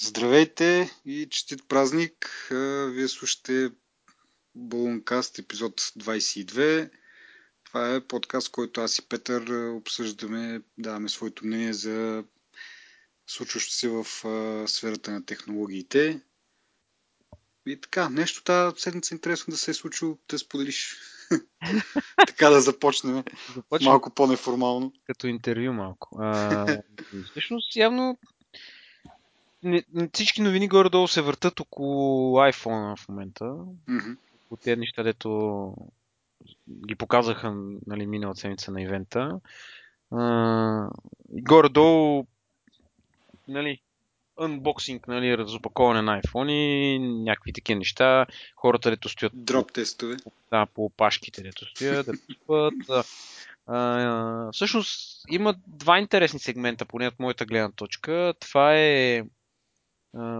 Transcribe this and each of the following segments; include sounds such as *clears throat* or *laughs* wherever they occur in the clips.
Здравейте и честит празник! Вие слушате Балункаст епизод 22. Това е подкаст, който аз и Петър обсъждаме, даваме своето мнение за случващо се в сферата на технологиите. И така, нещо тази седмица интересно да се е случило, да споделиш. *laughs* така да започнем. Започвам. Малко по-неформално. Като интервю малко. А, всъщност, явно не, всички новини горе-долу се въртат около iPhone в момента. Mm-hmm. От тези неща, дето ги показаха нали, миналата седмица на ивента. А, горе-долу нали, unboxing, нали, разопаковане на iPhone и някакви такива неща. Хората, дето стоят... Дроп тестове. Да, по опашките, дето стоят, да пипат. Uh, всъщност има два интересни сегмента, поне от моята гледна точка. Това е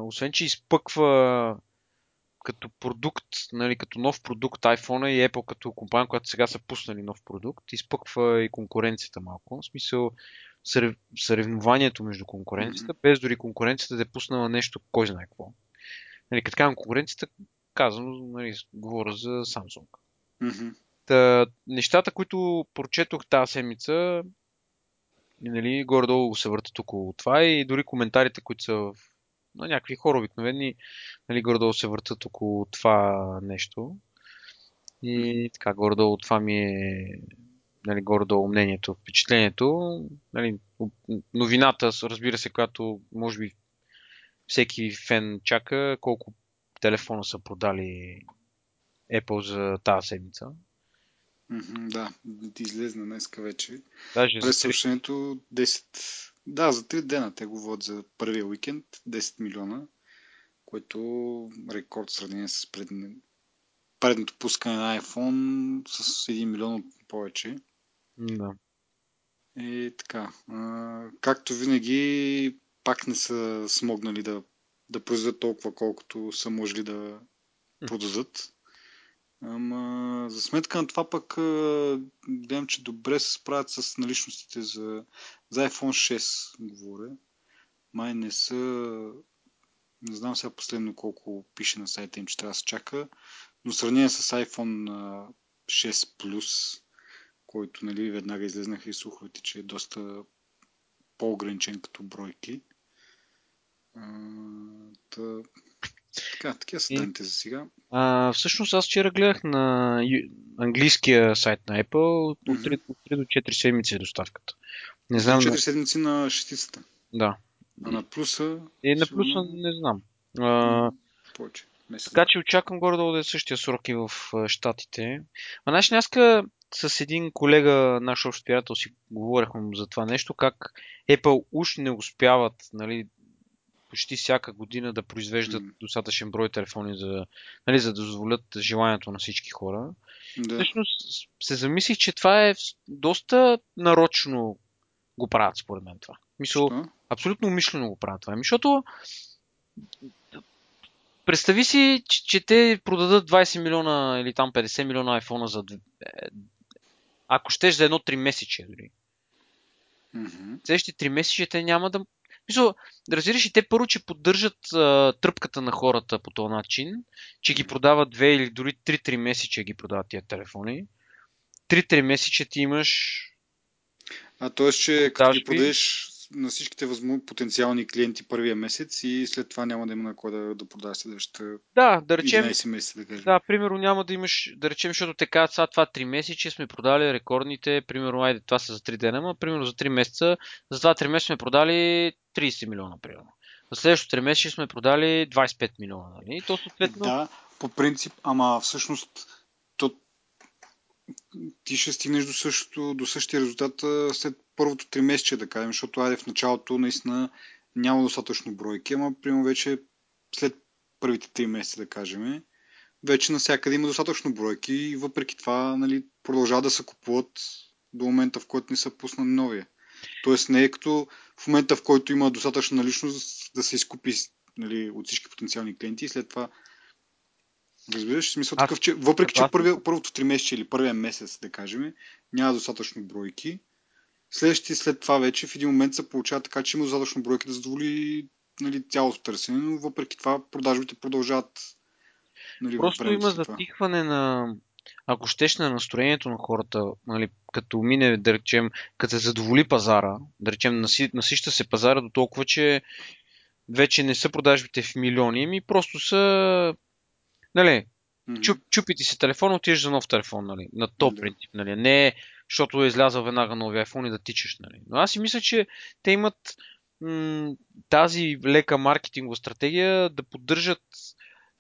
освен, че изпъква като продукт, нали, като нов продукт iPhone и Apple като компания, която сега са пуснали нов продукт, изпъква и конкуренцията малко. В смисъл съревнованието между конкуренцията, mm-hmm. без дори конкуренцията да е пуснала нещо, кой знае какво. Нали, като казвам конкуренцията, казвам, нали, говоря за Samsung. Mm-hmm. Та, нещата, които прочетох тази седмица, нали, горе-долу се въртат около това и дори коментарите, които са в на някакви хора обикновени, нали, горе се въртат около това нещо. И така, горе-долу това ми е нали, горе-долу мнението, впечатлението. Нали, новината, разбира се, която може би всеки фен чака, колко телефона са продали Apple за тази седмица. Mm-hmm, да, излезна днеска вече. Даже През съобщението 10 да, за 3 дена те го водят за първия уикенд 10 милиона, което рекорд сравнение с предни... предното пускане на iPhone с 1 милион повече. Да. И така. А, както винаги, пак не са смогнали да, да произведат толкова, колкото са можели да продадат. Ама, за сметка на това пък гледам, че добре се справят с наличностите за, за iPhone 6, говоря. Май не са... Не знам сега последно колко пише на сайта им, че трябва да се чака, но сравнение с iPhone 6 Plus, който нали, веднага излезнаха и слуховете, че е доста по-ограничен като бройки. А, та, така, такива са данните за сега. А, всъщност аз вчера гледах на английския сайт на Apple от 3, от 3 до 4 седмици е доставката. Не знам. 4 седмици на шестицата. Да. А на плюса? Е, на плюса не знам. А, повече. Месец. Така че очаквам горе да е същия срок и в Штатите. А значи днеска с един колега, наш общ приятел, си говорихме за това нещо, как Apple уж не успяват нали, почти всяка година да произвеждат mm. достатъчен брой телефони, за, нали, за да дозволят желанието на всички хора. Да. Всъщност се замислих, че това е доста нарочно го правят, според мен това. Мисъл, абсолютно умишлено го правят това. Защото представи си, че, че те продадат 20 милиона или там 50 милиона айфона за... Е, ако щеш за едно 3 месече дори. Mm-hmm. Следващите 3 месече те няма да Мисъл, разбираш и те първо, че поддържат а, тръпката на хората по този начин, че ги продават две или дори 3-3 месече ги продават тия телефони. 3-3 месече ти имаш а т.е. че като ги продадеш на всичките възможни потенциални клиенти първия месец и след това няма да има на кой да, да продаваш следващата да, да речем, 11 месеца, да кажем. Да, примерно няма да имаш, да речем, защото те казват, сега това 3 месеца сме продали рекордните, примерно, айде, това са за 3 дена, но примерно за 3 месеца, за 2-3 месеца сме продали 30 милиона, примерно. За следващото 3 месеца сме продали 25 милиона, нали? То съответно... Да, по принцип, ама всъщност ти ще стигнеш до, същото, до същия резултат след първото три месече, да кажем, защото айде в началото наистина няма достатъчно бройки, ама примерно вече след първите три месеца, да кажем, вече навсякъде има достатъчно бройки и въпреки това нали, продължават да се купуват до момента, в който не са пуснали новия. Тоест не е като в момента, в който има достатъчно наличност да се изкупи нали, от всички потенциални клиенти и след това Разбираш, смисъл а, такъв, че въпреки, че първия, първото три месеца или първия месец, да кажем, няма достатъчно бройки, следващите след това вече в един момент се получава така, че има достатъчно бройки да задоволи нали, цялото търсене, но въпреки това продажбите продължават. Нали, Просто има затихване на, ако щеш на настроението на хората, нали, като мине, да речем, като се задоволи пазара, да речем, наси, насища се пазара до толкова, че вече не са продажбите в милиони, ми просто са, нали, mm-hmm. чуп, чупи ти се телефон, отиваш за нов телефон, нали, на топ mm-hmm. принцип, нали, не защото е излязъл веднага нови iPhone и да тичаш, нали. Но аз си мисля, че те имат м- тази лека маркетингова стратегия да поддържат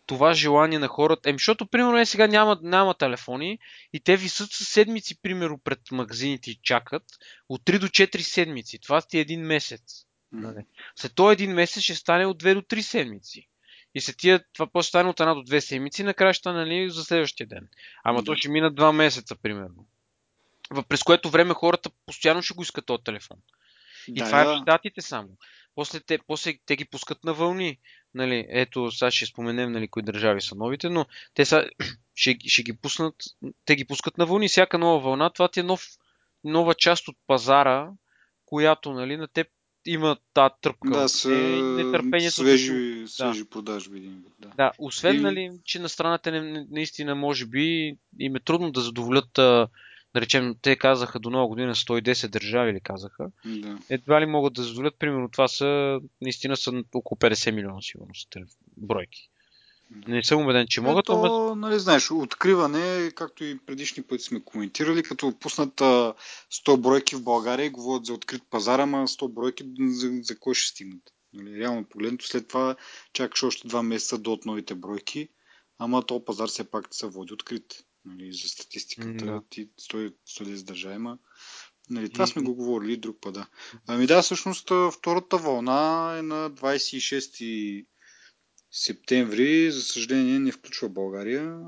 това желание на хората. Еми, защото, примерно, е, сега няма, няма телефони и те висат с седмици, примерно, пред магазините и чакат. От 3 до 4 седмици. Това ти е един месец. Mm. След този един месец ще стане от 2 до 3 седмици. И след тия, това после стане от една до две седмици, накрая ще нали, за следващия ден. Ама то ще минат два месеца, примерно. През което време хората постоянно ще го искат този телефон. И да, това е в щатите само. После те, после те ги пускат на вълни. Нали, ето, сега ще споменем нали, кои държави са новите, но те са, *clears throat* ще, ще ги пуснат, те ги пускат на вълни. Всяка нова вълна, това ти е нов, нова част от пазара, която нали, на теб има тази тръпка. Да, с нетърпението. Свежи, да. свежи продажби. Да. да, освен, и... нали, че на страната не, наистина, може би, им е трудно да задоволят да речем, те казаха до нова година 110 държави ли казаха. Да. Едва ли могат да задоволят, примерно това са, наистина са около 50 милиона сигурно са бройки. Не съм убеден, че могат, Ето, но... нали, знаеш, откриване, както и предишни пъти сме коментирали, като пуснат 100 бройки в България и говорят за открит пазар, ама 100 бройки за, за кой ще стигнат? Нали, реално погледнато, след това чакаш още 2 месеца до от новите бройки, ама то пазар все пак се води открит нали, за статистиката, да. ти 110 държави, Нали, това сме го говорили друг път, да. Ами да, всъщност втората вълна е на 26 септември. За съжаление не включва България.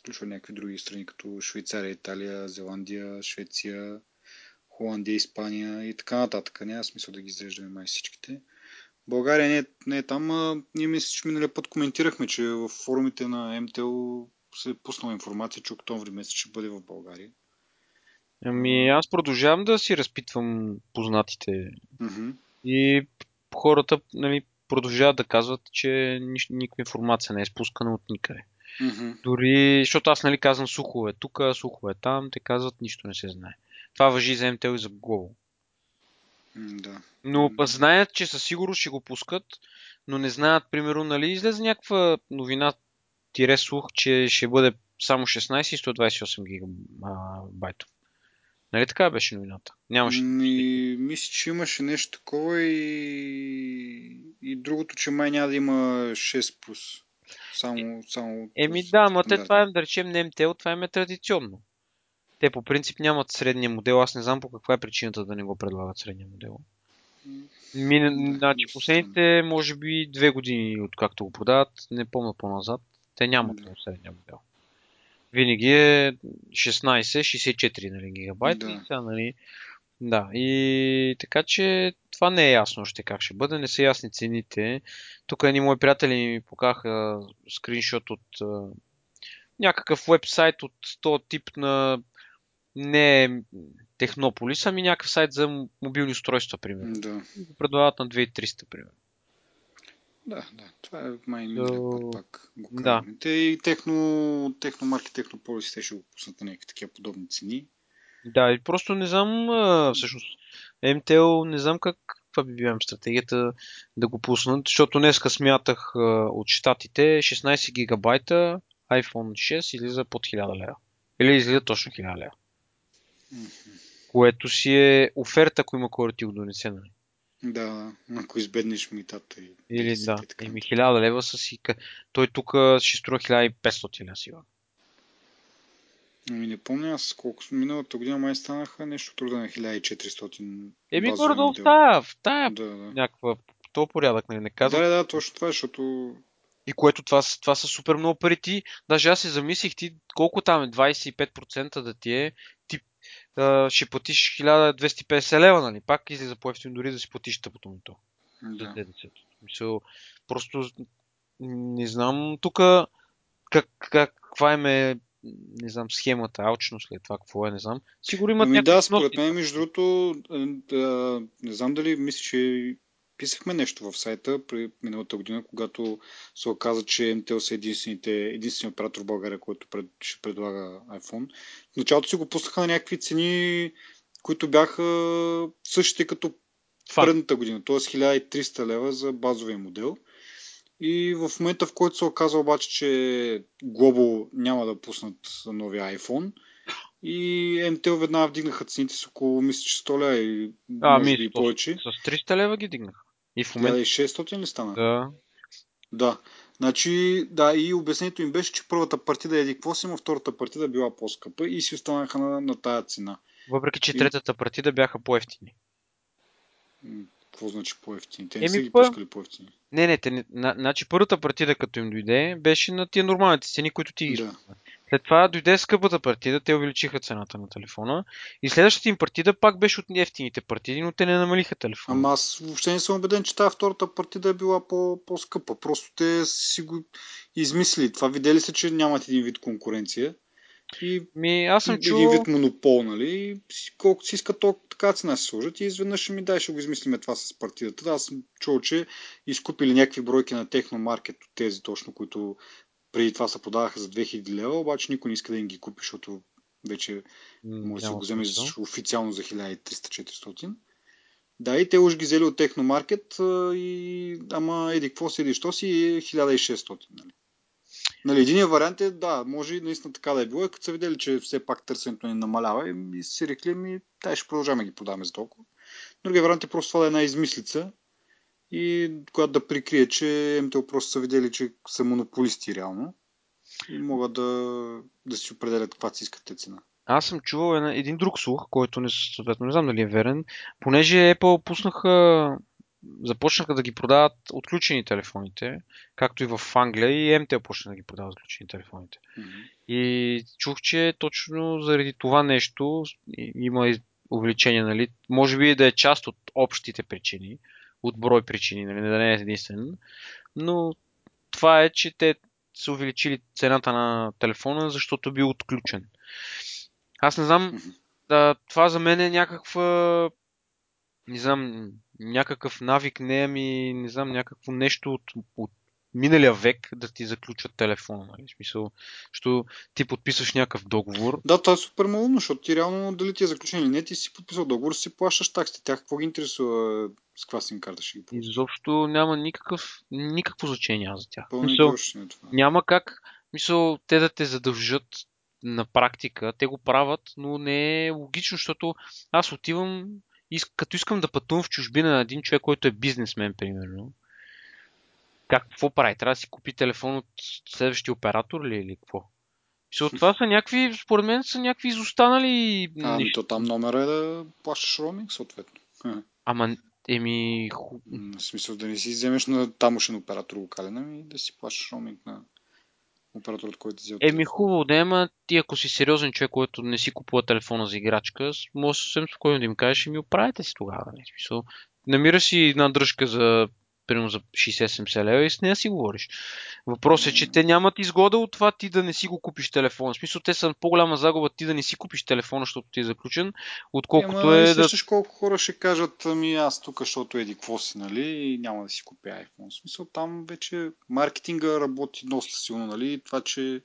Включва някакви други страни, като Швейцария, Италия, Зеландия, Швеция, Холандия, Испания и така нататък. Няма смисъл да ги изреждаме май всичките. България не е, не е там. А ние мисля, че миналия път коментирахме, че в форумите на МТО се е пуснала информация, че октомври месец ще бъде в България. Ами аз продължавам да си разпитвам познатите. Mm-hmm. И хората нали, продължават да казват, че никаква информация не е спускана от никъде. Mm-hmm. Дори, защото аз нали казвам сухове тук, сухове там, те казват нищо не се знае. Това въжи за МТЛ и за Google. Да. Но знаят, че със сигурност ще го пускат, но не знаят, примерно, нали, излезе някаква новина тире слух, че ще бъде само 16 и 128 гигабайта. Нали така беше новината? Нямаше. Ми, мисля, че имаше нещо такова и... и другото, че май няма да има 6 плюс. Само, само Еми да, но те това е, да речем, не МТЛ, това е традиционно. Те по принцип нямат средния модел. Аз не знам по каква е причината да не го предлагат средния модел. Ми, значи, последните, може би, две години, откакто го продават, не помня по-назад, те нямат да. средния модел. Винаги е 16-64 нали, гигабайта да. и сега, нали, да, и така че това не е ясно още как ще бъде, не са ясни цените. Тук едни мои приятели ми покаха скриншот от а, някакъв вебсайт от този тип на не Технополис, ами някакъв сайт за мобилни устройства, примерно. Да. Предлагат на 2300, примерно. Да, да. Това е май миналия път пак го да. Те и техно, техномарки, технополиси, те ще го пуснат на някакви такива подобни цени. Да, и просто не знам, а, всъщност, МТЛ не знам как, каква би била стратегията да го пуснат, защото днеска смятах а, от щатите 16 гигабайта iPhone 6 излиза под 1000 лева. Или излиза точно 1000 лева. Mm-hmm. Което си е оферта, ако има кой да ти го донесе. Нали? Да, ако избеднеш митата. И Или да, еми 1000 лева са си... Той тук ще струва 1500 лева сигурно. Ами не помня аз колко миналата година май станаха нещо труда на 1400. Еми горе в тая, в тая да, да. някаква то порядък, нали не казвам. Да, да, точно това, защото и което това, това са супер много пари ти. Даже аз се замислих ти колко там е 25% да ти е, ти а, ще платиш 1250 лева, нали? Пак излиза по-ефтино дори да си платиш тъпото ми то. Да. Мисъл, просто не знам тук как, как, каква е ме не знам, схемата, алчно след това, какво е, не знам. Сигурно имат ами да, според мен, между другото, да, не знам дали мисля, че писахме нещо в сайта при миналата година, когато се оказа, че MTL са единствените, единствения оператор в България, който пред, ще предлага iPhone. В началото си го пуснаха на някакви цени, които бяха същите като предната година, т.е. 1300 лева за базовия модел. И в момента, в който се оказа обаче, че Global няма да пуснат новия iPhone, и MTL веднага вдигнаха цените с около, мисля, че 100 лева и А, може ми, и повече. С 300 лева ги дигнаха. И в момента... 1600 ли стана? Да. Да. Значи, да, и обяснението им беше, че първата партида е какво си, втората партида била по-скъпа и си останаха на, на тая цена. Въпреки, че И- третата партида бяха по-ефтини. Какво значи по-ефтини? Те не Еми, са ги пускали по-ефтини. Не, не, те, на, значи първата партида, като им дойде, беше на тия нормалните цени, които ти ги Да. След това дойде скъпата партида, те увеличиха цената на телефона. И следващата им партида пак беше от ефтините партиди, но те не намалиха телефона. Ама аз въобще не съм убеден, че тази втората партида е била по- по-скъпа. Просто те си го измислили. Това видели се, че нямат един вид конкуренция. И Ми, аз съм един чувал... вид монопол, нали? Колкото си искат, толкова така цена се сложат и изведнъж ще ми дай, ще го измислиме това с партидата. Да, аз съм чул, че изкупили някакви бройки на техномаркет от тези точно, които преди това се продаваха за 2000 лева, обаче никой не иска да им ги купи, защото вече може да го вземеш смисъл. официално за 1300-400. Да, и те уж ги взели от Техномаркет, и... ама еди какво си, еди що си е 1600. Нали? Нали, единият вариант е, да, може и наистина така да е било, и като са видели, че все пак търсенето ни намалява и, и си рекли, ми, тай ще продължаваме да ги продаваме за толкова. Другия вариант е просто това да е една измислица и която да прикрие, че МТО просто са видели, че са монополисти реално и могат да, да си определят каква си искат те цена. Аз съм чувал един друг слух, който не, съответно не знам дали е верен, понеже Apple пуснаха, започнаха да ги продават отключени телефоните, както и в Англия и MTL почна да ги продават отключени телефоните. Мгм. И чух, че точно заради това нещо и- има из- увеличение, нали? Може би да е част от общите причини, от брой причини, нали? Да не е единствен. Но това е, че те са увеличили цената на телефона, защото бил отключен. Аз не знам, да, това за мен е някаква, не знам, някакъв навик, не ами, не знам, някакво нещо от, от миналия век да ти заключат телефона. Нали? В смисъл, защото ти подписваш някакъв договор. Да, това е супер малумно, защото ти реално дали ти е заключен или не, ти си подписал договор, си плащаш таксите. Тях какво ги интересува с каква сим карта ще ги ползваш? Изобщо няма никакъв, никакво значение за тях. Мисъл, е това. няма как, мисъл, те да те задължат на практика. Те го правят, но не е логично, защото аз отивам, иск, като искам да пътувам в чужбина на един човек, който е бизнесмен, примерно. Как, какво прави? Трябва да си купи телефон от следващия оператор ли или какво? Мисъл, това са някакви, според мен са някакви изостанали А, ами то там номера е да плащаш роуминг, съответно. Ама, еми, ху... В смисъл да не си вземеш на тамошен оператор локален, ами да си плащаш роуминг на операторът, който ти взел Еми хубаво да е, ама ти ако си сериозен човек, който не си купува телефона за играчка, може съвсем спокойно да им кажеш, ми оправете си тогава. Нали? В Смисъл, намира си една дръжка за примерно за 60-70 лева и с нея си говориш. Въпросът е, че те нямат изгода от това ти да не си го купиш телефона. В смисъл, те са по-голяма загуба ти да не си купиш телефона, защото ти е заключен, отколкото Ама, е да... колко хора ще кажат, ами аз тук, защото еди какво си, нали, и няма да си купя iPhone. В смисъл, там вече маркетинга работи доста силно, нали, това, че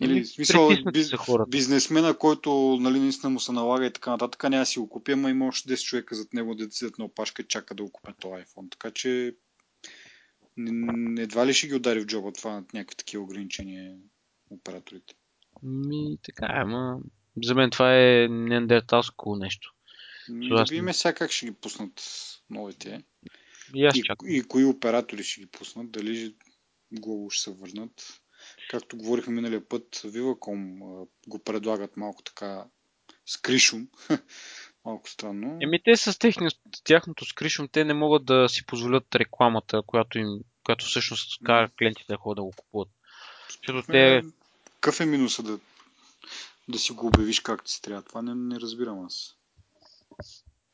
Нали, в смисъл, биз, бизнесмена, който нали, наистина му се налага и така нататък, няма си го купи, ама има още 10 човека зад него да седят на опашка и чака да го купят този iPhone. Така че едва ли ще ги удари в джоба това на някакви такива ограничения операторите. Ми, така ама за мен това е неандерталско нещо. Ми, да видим сега как ще ги пуснат новите. И аз И, чакам. и кои оператори ще ги пуснат, дали Global ще се върнат. Както говорихме миналия път, Viva.com го предлагат малко така с кришум. *laughs* малко странно. Еми те с техни, тяхното скришом, те не могат да си позволят рекламата, която им, която всъщност кара клиентите да ходят да го купуват. Защото те, Какъв е минуса да, да си го обявиш както си трябва? Това не, не разбирам аз.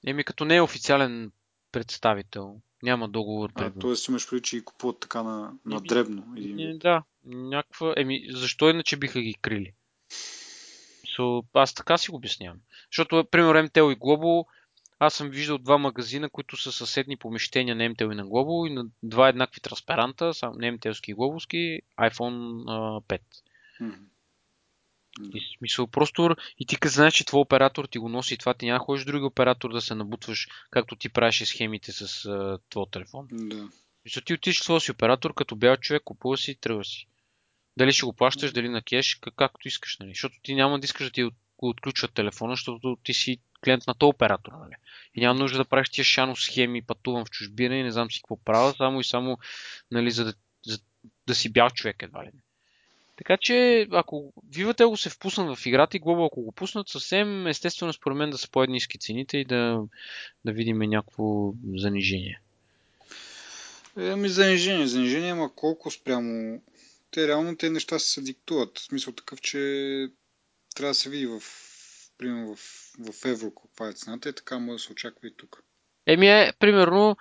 еми като не е официален представител, няма договор А, тоест имаш преди, че ги купуват така на, на Еми, дребно. Един. Да, някаква... Еми, защо иначе биха ги крили? So, аз така си го обяснявам. Защото, примерно, MTL и Global аз съм виждал два магазина, които са съседни помещения на MTL и на Globo и на два еднакви транспаранта, само на MTL и Globoски, iPhone а, 5. Мгм. И смисъл, просто и ти като знаеш, че твой оператор ти го носи това ти няма ходиш други оператор да се набутваш, както ти правиш схемите с а, твой телефон. Да. Мисля, ти отидеш в твоя си оператор, като бял човек, купува си и тръгва си. Дали ще го плащаш, дали на кеш, как- както искаш, нали? Защото ти няма да искаш да ти от- го отключват телефона, защото ти си клиент на този оператор, нали? И няма нужда да правиш тия шано схеми, пътувам в чужбина и не знам си какво правя, само и само, нали, за да, за да си бял човек едва ли не. Така че, ако Vivatel го се впуснат в играта и Global, ако го пуснат, съвсем естествено според мен да са по-ниски цените и да, да видим някакво занижение. Е, Ами занижение, занижение, ама колко спрямо... Те реално те неща се диктуват. В смисъл такъв, че трябва да се види в, примерно в, в евро каква е цената и така може да се очаква и тук. Еми е, примерно,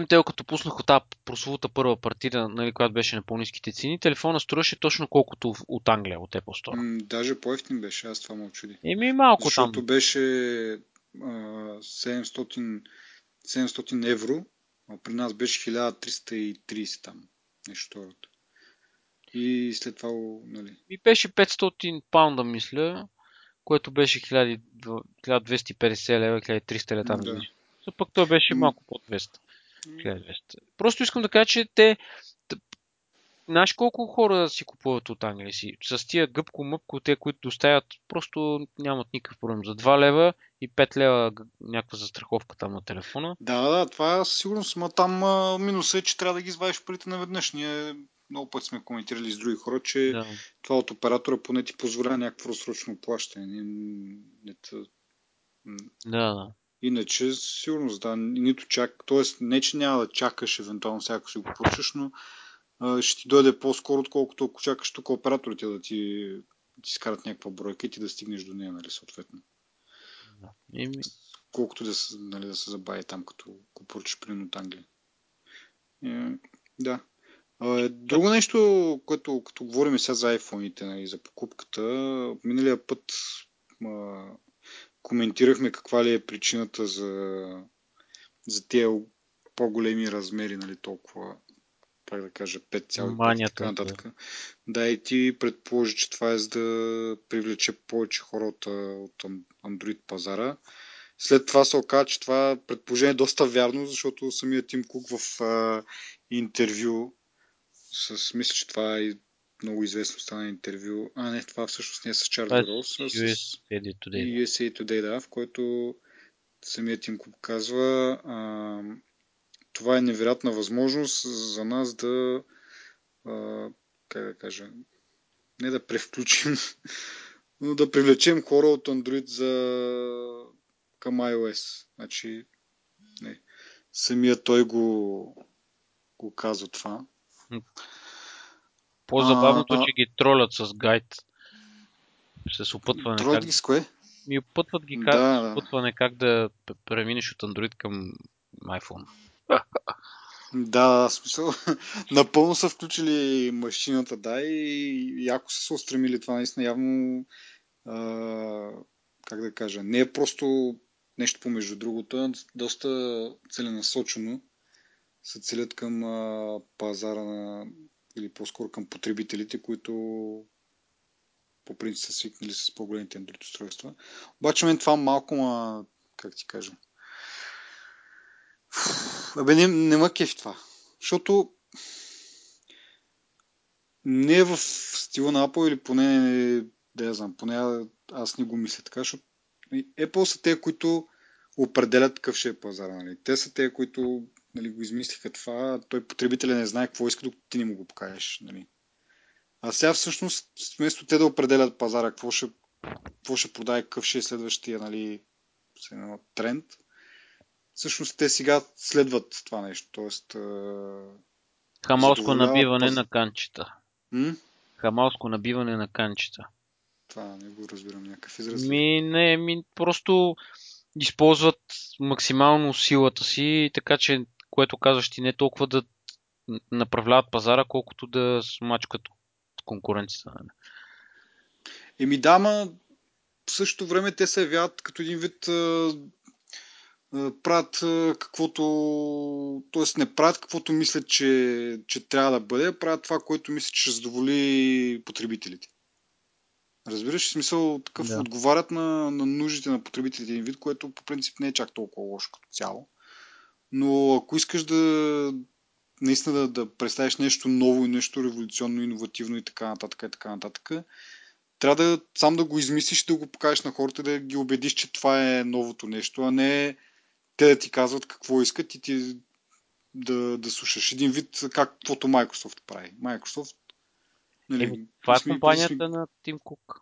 МТЛ като пуснах от тази прословута първа партида, нали, която беше на по-низките цени, телефона струваше точно колкото от Англия, от Apple Store. М, даже по-ефтин беше, аз това ме очуди. Еми малко Защото там. беше а, 700, 700 евро, а при нас беше 1330 там. Нещо второто. И след това, нали, И беше 500 паунда, мисля, което беше 1000 1250 лева, 1300 лева. Да. Да. За пък той беше малко под 200. 1200. Просто искам да кажа, че те Знаеш колко хора си купуват от Англия си? С тия гъбко мъпко, те, които доставят, просто нямат никакъв проблем. За 2 лева и 5 лева някаква застраховка там на телефона. Да, да, това със сигурност, но там а, минуса е, че трябва да ги извадиш парите наведнъж. Ние много пъти сме коментирали с други хора, че Да. това от оператора поне ти позволява някакво разсрочно плащане. Не, не, м, Да, да. Иначе, със сигурност, да, нито чак, т.е. не, че няма да чакаш евентуално всяко си го поръчаш, но а, ще ти дойде по-скоро, отколкото ако чакаш тук операторите да ти, ти скарат някаква бройка и ти да стигнеш до нея, нали, съответно. да. Еми, Колкото да се, нали, да се забави там, като го поръчаш примерно от Англия. Е, да. А, друго нещо, което като говорим сега за iPhone-ите, нали, за покупката, миналия път а, коментирахме каква ли е причината за, за тия по-големи размери, нали, толкова, как да кажа, 5,5 и така нататък. Да, и ти предположи, че това е за да привлече повече хора от, Android пазара. След това се оказа, че това предположение е доста вярно, защото самият Тим Кук в а, интервю с, мисля, че това е много известно стана интервю. А, не, това всъщност не е с Това е Роуз, с USA Today. USA Today, да, в който самият Тим Кук казва а, това е невероятна възможност за нас да а, как да кажа не да превключим *laughs* но да привлечем хора от Android за към iOS. Значи не, самия той го го казва това. По-забавното е, А, че ги тролят с гайд. С опътване Тролят ги с кое? Ми опътват ги Да, как, да. с опътване как да преминеш от Android към iPhone. *laughs* Да, да, смисъл. *laughs* Напълно са включили машината, да, и, и ако са се устремили това, наистина явно, а, как да кажа, не е просто нещо помежду другото, а доста целенасочено се целят към а, пазара на, или по-скоро към потребителите, които по принцип са свикнали с по-големите Android устройства. Обаче мен това малко, ма, как ти кажа, Абе, не, не ма кефи това. Защото не е в стила на Apple или поне, да я знам, поне аз не го мисля така, защото Apple са те, които определят какъв ще е пазара. Нали? Те са те, които нали, го измислиха това, той потребителя не знае какво иска, докато ти не му го покажеш. Нали? А сега всъщност, вместо те да определят пазара, какво ще, какво ще продае, какъв ще е следващия нали, тренд, всъщност те сега следват това нещо. Тоест. Хамалско набиване паз- на канчета. м? Хамалско набиване на канчета. това не го разбирам някакъв израз. ли? Ми, не, ми просто използват максимално силата си, така че, което казваш ти, не толкова да направляват пазара, колкото да смачкат конкуренцията. нали? Еми да, ма в същото време те се явяват като един вид правят каквото, т.е. не правят каквото мислят, че, че трябва да бъде, правят това, което мислят, че ще задоволи потребителите. Разбираш, в смисъл такъв да. отговарят на, на нуждите на потребителите един вид, което по принцип не е чак толкова лошо като цяло. Но ако искаш да наистина да, да представиш нещо ново и нещо революционно, иновативно и така нататък и така нататък, трябва да сам да го измислиш, да го покажеш на хората, да ги убедиш, че това е новото нещо, а не те да ти казват какво искат и ти да, да слушаш. Един вид, каквото Microsoft прави. Microsoft Нали, Еми, това е компанията сме... на Тим Кук?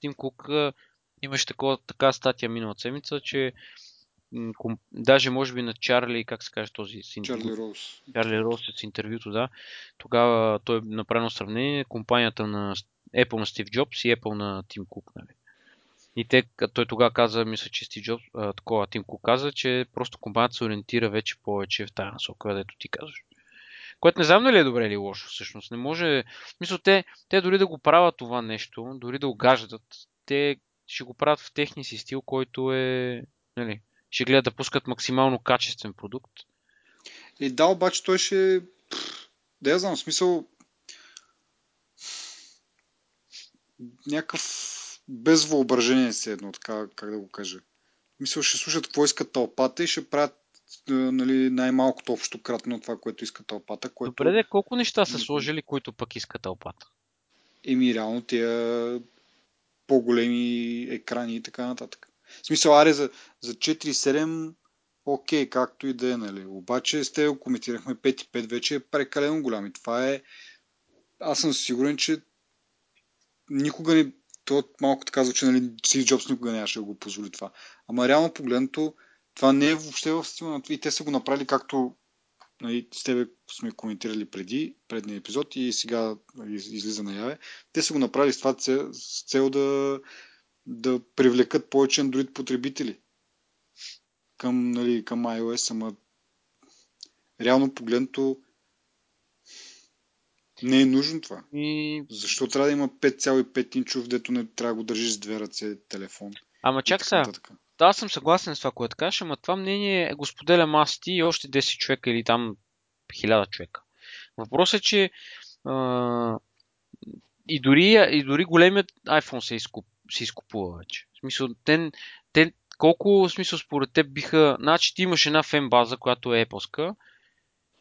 Тим Кук имаше такова, така статия миналата седмица, че даже може би на Чарли, как се каже този с интервю, Чарли Роуз. Чарли Роуз с интервюто, да. Тогава той е направено сравнение компанията на Apple на Стив Джобс и Apple на Тим Кук. Нали. И те, той тогава каза, мисля, че Стив Джобс, а, такова Тим Кук каза, че просто компанията се ориентира вече повече в тази насока, където ти казваш. Което не знам дали е добре или лошо всъщност. Не може. Мисля, те, те дори да го правят това нещо, дори да огаждат, те ще го правят в техния си стил, който е. Нали, ще гледат да пускат максимално качествен продукт. И да, обаче той ще. Да, я знам, в смисъл. Някакъв без въображение си едно, така, как да го кажа. Мисля, ще слушат какво искат тълпата и ще правят е, нали, най-малкото общо кратно това, което иска тълпата. Което... Добре, де, колко неща са сложили, които пък иска тълпата? Еми, реално тия по-големи екрани и така нататък. В смисъл, аре за, за 4.7 окей, както и да е, нали. Обаче с те коментирахме 5.5 вече е прекалено голям и това е аз съм сигурен, че никога не то малко така звучи, нали, Стив Джобс никога нямаше да го позволи това. Ама реално погледнато, това не е въобще в стила на. И те са го направили както нали, с тебе сме коментирали преди, предния епизод и сега нали, излиза наяве. Те са го направили с това цел, с цел да, да привлекат повече Android потребители към, нали, към iOS, ама реално погледнато не е нужно това. И... Защо трябва да има 5,5 инчов, дето не трябва да го държиш с две ръце телефон? Ама чак сега, да, аз съм съгласен с това, което кажеш, ама това мнение го споделям аз ти и още 10 човека или там 1000 човека. Въпросът е, че а, и, дори, и дори големият iPhone се, изкуп, се изкупува вече. В смисъл, те, те, колко в смисъл според теб биха... Значи ти имаш една фен база, която е Apple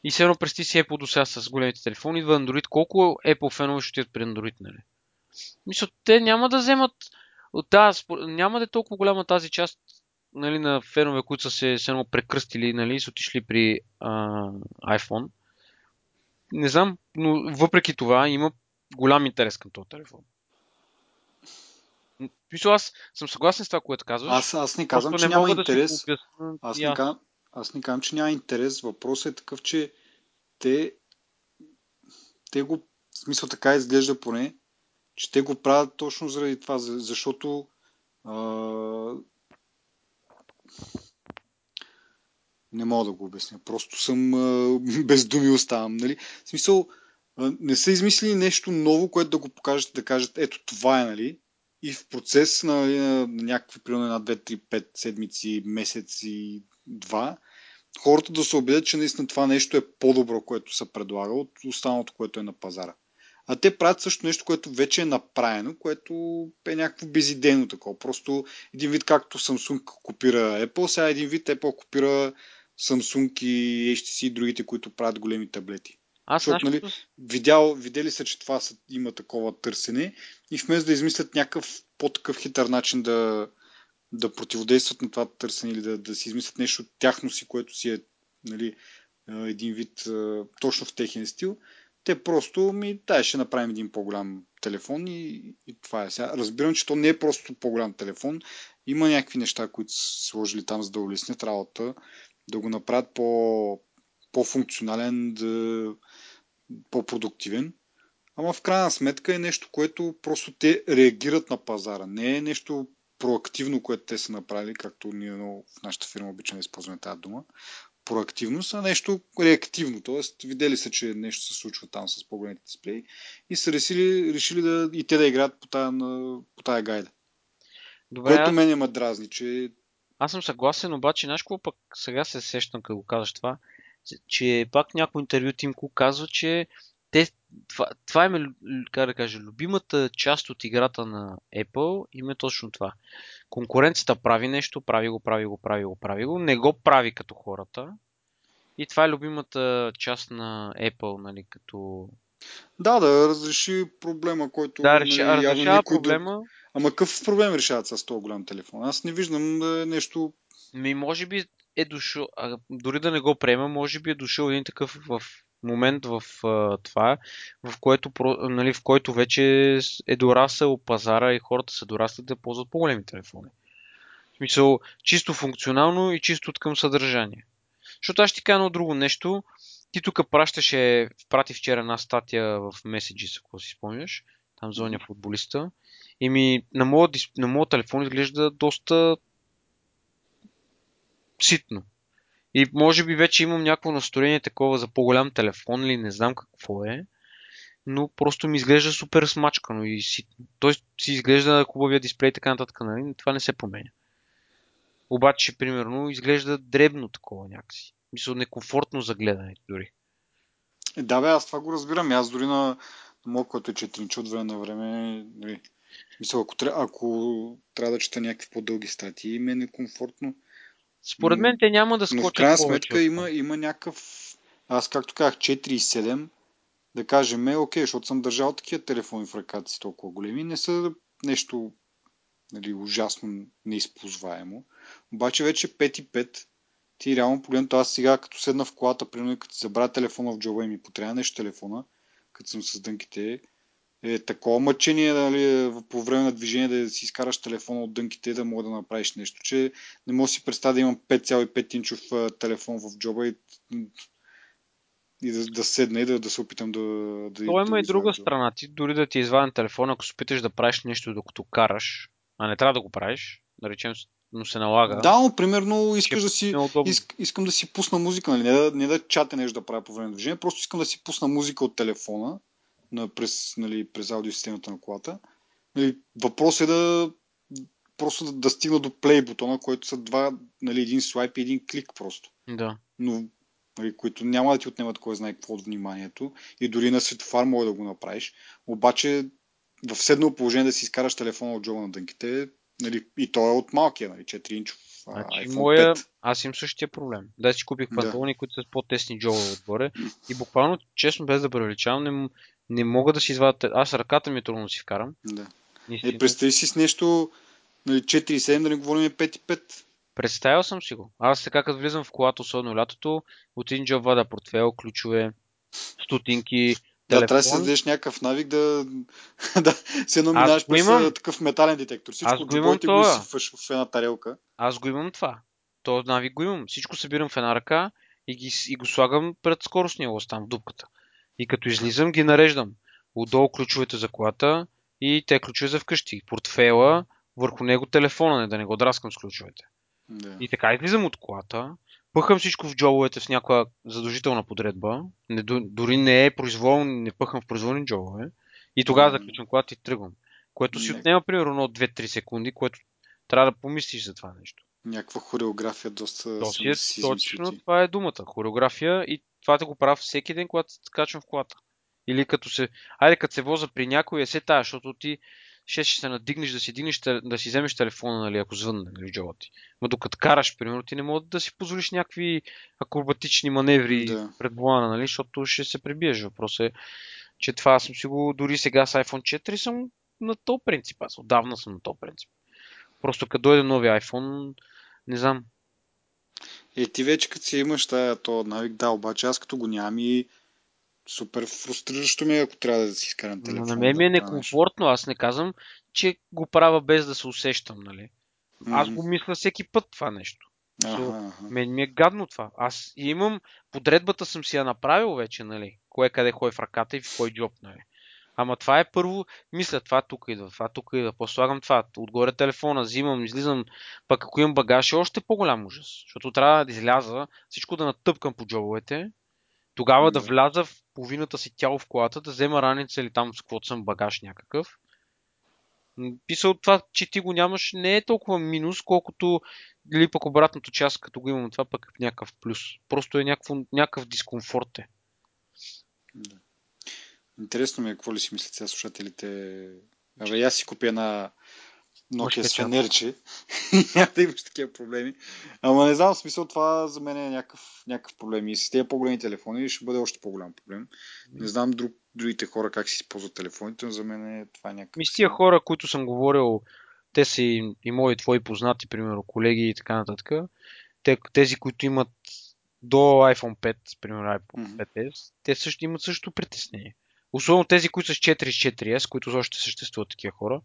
и все едно прести си Apple до сега с големите телефони, идва Android. Колко Apple фенове ще отидат при Android, нали? Мисля, те няма да вземат да, няма да е толкова голяма тази част нали, на фенове, които са се, се прекръстили нали, са отишли при а, iPhone. Не знам, но въпреки това има голям интерес към този телефон. Писо, аз съм съгласен с това, което казваш. Аз, аз не казвам, че не няма интерес. Да аз, не казвам, аз не казвам, че няма интерес. Въпросът е такъв, че те, те го, в смисъл така изглежда поне, че те го правят точно заради това, защото а... не мога да го обясня. Просто съм а... *laughs* без думи оставам. Нали? В смисъл, а... не са измислили нещо ново, което да го покажат, да кажат, ето това е, нали? И в процес на, нали, на, някакви, примерно, една, две, три, пет седмици, месеци, два, хората да се убедят, че наистина това нещо е по-добро, което се предлага от останалото, което е на пазара. А те правят също нещо, което вече е направено, което е някакво безидейно такова. Просто един вид както Samsung копира Apple, сега един вид Apple копира Samsung и HTC и другите, които правят големи таблети. Аз Защото, нали, видял, видели са, че това са, има такова търсене и вместо да измислят някакъв по-такъв хитър начин да, да противодействат на това търсене или да, да си измислят нещо тяхно си, което си е нали, един вид точно в техен стил, те просто ми, да, ще направим един по-голям телефон и, и това е. Сега, разбирам, че то не е просто по-голям телефон. Има някакви неща, които са сложили там, за да улеснят работа, да го направят по, по-функционален, да, по-продуктивен. Ама в крайна сметка е нещо, което просто те реагират на пазара. Не е нещо проактивно, което те са направили, както ние в нашата фирма обичаме да използваме тази дума проактивност, а нещо реактивно. Тоест, видели са, че нещо се случва там с по-големите дисплеи и са решили, решили да, и те да играят по тая, по тая гайда. Добре, Което аз, мене ме дразни, че аз съм съгласен, обаче, знаеш какво пък сега се сещам, като го казваш това, че пак някой интервю Тим Кук казва, че те, това, това им е, как да кажа, любимата част от играта на Apple им е точно това. Конкуренцията прави нещо, прави го, прави го, прави го, прави го, не го прави като хората. И това е любимата част на Apple, нали, като... да, да разреши проблема, който Да, нали, явно разрешава никой друг. проблема. Ама какъв проблем решават с този голям телефон? Аз не виждам да е нещо... Ми, може би е дошъл, а, дори да не го приема, може би е дошъл един такъв в момент в а, това, в което, про- нали, в който вече е дорасъл пазара и хората са дорасли да ползват по-големи телефони. В смисъл, чисто функционално и чисто към съдържание. Защото аз ще ти кажа едно друго нещо. Ти тук пращаше, прати вчера една статия в Messages, ако си спомняш, там за оня футболиста. И ми на моят, на моят телефон изглежда доста ситно. И може би вече имам някакво настроение такова за по-голям телефон или не знам какво е, но просто ми изглежда супер смачкано и ситно. Той си изглежда хубавия дисплей и така нататък, нали? това не се променя. Обаче, примерно, изглежда дребно такова някакси. Мисля, некомфортно за гледане дори. Да, бе, аз това го разбирам. Аз дори на, моят, който е 4 от време на време, нали, мисля, ако, ако трябва да чета някакви по-дълги статии, ми е некомфортно. Според мен те няма да Но скочат в крайна повече сметка има, има някакъв... Аз, както казах, 4 и 7, да кажем, е окей, защото съм държал такива телефони в ръката си толкова големи, не са нещо нали, ужасно неизползваемо. Обаче вече 5 и 5, ти реално погледнато, аз сега като седна в колата, примерно като си забравя телефона в джоба и ми потрябва нещо телефона, като съм с дънките, е такова мъчение нали, по време на движение да си изкараш телефона от дънките и да мога да направиш нещо, че не мога да си представя да имам 5,5 инчов а, телефон в джоба и, и да, да седна и да, да се опитам да, да, То да има го и друга страна. Ти дори да ти е изваден телефон, ако се опиташ да правиш нещо докато караш, а не трябва да го правиш, да речем, но се налага, Да, но примерно искаш е да си, иск, искам да си пусна музика, нали? не, да, не да чате нещо да правя по време на движение, просто искам да си пусна музика от телефона на, през, нали, през аудиосистемата на колата. Нали, въпрос е да просто да, да стигна до плей бутона, който са два, нали, един слайп и един клик просто. Да. Но, нали, които няма да ти отнемат кой знае какво от вниманието и дори на светофар може да го направиш. Обаче в седнало положение да си изкараш телефона от джоба на дънките, нали, и то е от малкия, нали, 4 инчов а, Значи, iPhone моя... 5. Аз имам същия проблем. Да си купих Да. панталони, които са с по-тесни джобове отгоре. И буквално, честно, без да превеличавам, не, не мога да си извадя. Аз ръката ми е трудно да си вкарам. Да. Наистина. Е, представи си с нещо нали, 4,7, да не говорим 5,5. Представял съм си го. Аз така като влизам в колата, особено лятото, от един джоб вада портфел, ключове, стотинки, Да, трябва да си телефон. дадеш някакъв навик да, *laughs* да се едно минаваш през имам. такъв метален детектор. Всичко Аз го имам джобовете го това. изсипваш в една тарелка. Аз го имам това. То навик го имам. Всичко събирам в една ръка и, ги, и го слагам пред скоростния лост там в дупката. И като излизам ги нареждам. Отдолу ключовете за колата и те ключове за вкъщи. Портфела, върху него телефона, не да не го драскам с ключовете. Да. И така излизам от колата, пъхам всичко в джобовете с някаква задължителна подредба. Не, дори не е произволно, не пъхам в произволни джобове. И тогава заключвам колата и тръгвам. Което си Не. отнема примерно от 2-3 секунди, което трябва да помислиш за това нещо. Някаква хореография, доста точно ти. това е думата. Хореография и това да го правя всеки ден, когато се качвам в колата. Или като се... Айде, като се воза при някой, е се тая, защото ти ще, ще се надигнеш да си, дигнеш, да си вземеш телефона, нали, ако звънне нали, джоба ти. Но докато караш, примерно, ти не можеш да си позволиш някакви акробатични маневри Да. пред волана, нали, защото ще се пребиеш. Въпросът е, че това съм си го, дори сега с iPhone 4 съм на то принцип. Аз отдавна съм на то принцип. Просто като дойде нови iPhone, не знам, Е, ти вече като си имаш тая, то навик, да, обаче аз като го нямам и супер фрустриращо ми е, ако трябва да си изкарам Но телефон. на мен ми е да некомфортно. Аз не казвам, че го правя без да се усещам, нали? Аз го мисля всеки път това нещо. Аха. Мен ми е гадно това. Аз имам, подредбата съм си я направил вече, нали? Кое къде ходи в ръката и в кой джоб, нали? Ама това е първо, мисля, това тук идва, това тук идва, после слагам това, отгоре телефона, взимам, излизам, пък ако имам багаж е още по-голям ужас, защото трябва да изляза, всичко да натъпкам по джобовете, тогава да вляза в половината си тяло в колата, да взема раница или там с каквото съм багаж някакъв Писал това, че ти го нямаш, не е толкова минус, колкото или пък обратното част, като го имам това, пък е някакъв плюс. Просто е някакъв, някакъв дискомфорт е. Да. Интересно ми е какво ли си мислят сега слушателите. Абе, аз си купя една Nokia с фенерче. *laughs* Няма да имаш такива проблеми. Ама не знам, смисъл това за мен е някакъв, някакъв проблем. И с тези по-големи телефони ще бъде още по-голям проблем. Не знам друг, другите хора как си използват телефоните, но за мен е, това е някакъв... Ми с тия хора, които съм говорил, те са и, и мои твои познати, примерно колеги и така нататък. Те, тези, които имат до iPhone 5, примерно iPhone 5S, те също имат също притеснение. Особено тези, които са с 4 с 4S, които още съществуват такива хора.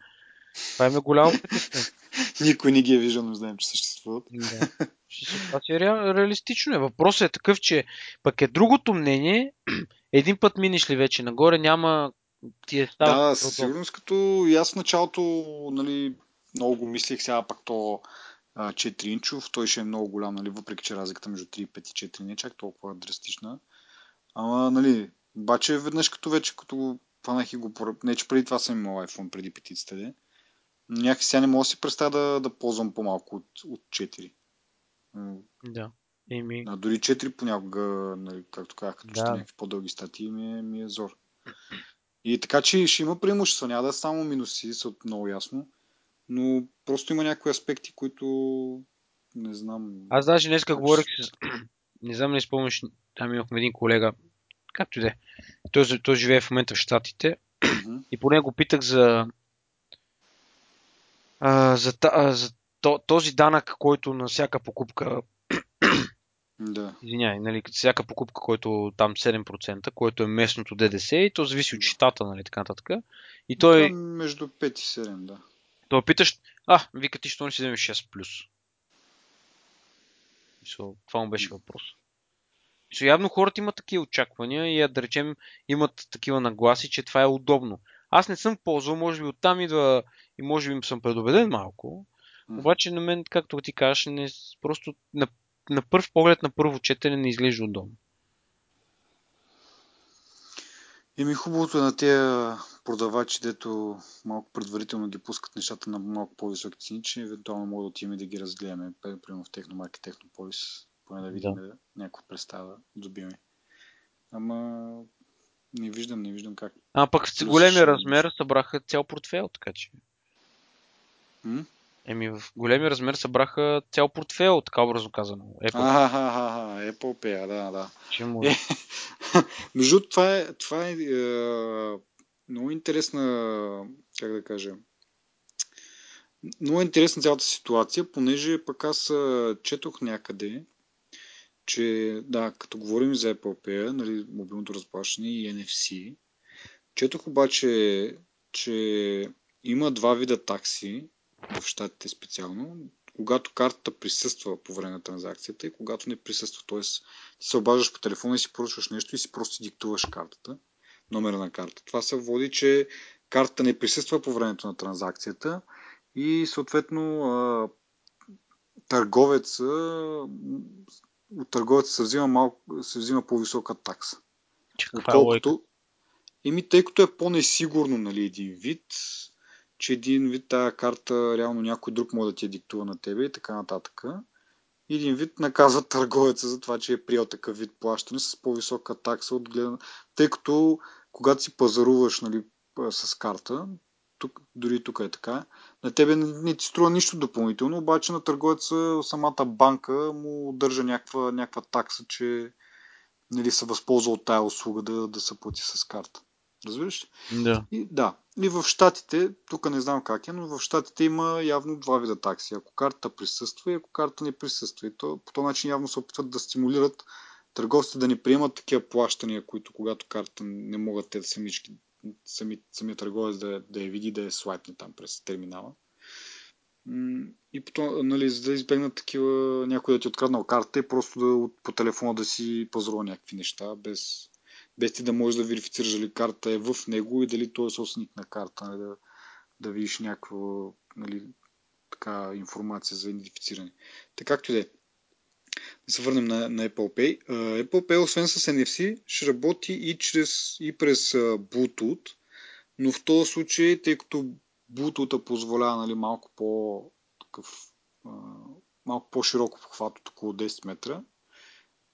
Това е голямо притеснение. *laughs* Никой не ги е виждал, но знаем, че съществуват. Да. Това си е ре, реалистично. Е. Въпросът е такъв, че пък е другото мнение. *clears throat* Един път минеш ли вече нагоре, няма ти е става. Да, със сигурност, като и аз в началото нали, много го мислих, сега пак то 4 инчов, той ще е много голям, нали, въпреки че разликата между 3, 5 и 4 не е чак толкова драстична. Ама, нали, обаче веднъж като вече, като фанах и го, не че преди това съм имал iPhone, преди петицата, де. Някакси сега не мога да си представя да, да ползвам по-малко от, от 4. Да. Еми... А дори 4 понякога, нали, както казах, като да. ще някакви по-дълги статии, ми е, ми е зор. И така, че ще има преимущества, няма да само минуси, са много ясно. Но просто има някои аспекти, които не знам. Аз даже днес говорих с... *clears throat* Не знам не спомняш, там имахме един колега, както и да е. Той, той живее в момента в Штатите. Mm-hmm. И по него питах за, а, за, а, за то, този данък, който на всяка покупка да. Извинявай, нали, всяка покупка, който там 7%, което е местното ДДС и то зависи от щата, нали, така нататък. И той... Там между 5 и 7, да. Той питаш, а, вика ти, що не си вземеш 6 плюс? Това му беше въпрос. So, явно хората имат такива очаквания и да речем имат такива нагласи, че това е удобно. Аз не съм ползвал, може би оттам идва и може би съм предубеден малко. Mm-hmm. Обаче на мен, както ти кажеш, не, просто на, на първ поглед, на първо четене не изглежда удобно. Еми хубавото е на тези продавачи, дето малко предварително ги пускат нещата на малко по-високи цени, че евентуално могат да отиваме да ги разгледаме, примерно в Техномаркет, Технополис, поне да видим да. някаква представа добиме. Ама не виждам, не виждам как. А пък с големия размер събраха цял портфел, така че. М? Еми, в големи размер събраха цял портфел, така образно казано. Apple. Ага, Apple Pay, да, да. Че му... Е, *laughs* между това е, това е, е много интересна, как да кажа, много интересна цялата ситуация, понеже пък аз четох някъде, че да, като говорим за Apple Pay, нали, мобилното разплащане и NFC, четох обаче, че има два вида такси, в щатите специално, когато картата присъства по време на транзакцията и когато не присъства. Т.е. ти се обаждаш по телефона и си поръчваш нещо и си просто диктуваш картата, номера на карта. Това се води, че картата не присъства по времето на транзакцията и съответно търговеца от търговеца се взима, малко, се взима по-висока такса. Е Отколкото, еми, тъй като е по-несигурно, нали, един вид, че един вид тая карта реално някой друг може да ти я диктува на тебе и така нататък. Един вид наказва търговеца за това, че е приел такъв вид плащане с по-висока такса от гледна... Тъй като когато си пазаруваш нали, с карта, тук, дори тук е така, на тебе не, не ти струва нищо допълнително, обаче на търговеца самата банка му държа някаква, някаква такса, че нали, се възползва от тая услуга да, да се плати с карта. Разбираш ли? Да. И, да. И в Штатите, тук не знам как е, но в Штатите има явно два вида такси. Ако картата присъства и ако карта не присъства. И то, по този начин явно се опитват да стимулират търговците да не приемат такива плащания, които когато картата не могат те да самички, сами, самия търговец да, да я види, да я слайпне там през терминала. И потом, нали, за да избегнат такива, някой да ти е откраднал карта и просто да, по телефона да си пазарува някакви неща, без, без ти да можеш да верифицираш дали карта е в него и дали той е собственик на карта, нали, да, да видиш някаква нали, така, информация за идентифициране. Така както и да е. Да се върнем на, на Apple Pay. Uh, Apple Pay, освен с NFC, ще работи и, чрез, и през uh, Bluetooth, но в този случай, тъй като Bluetooth позволява нали, малко по такъв, малко по-широко похват от около 10 метра.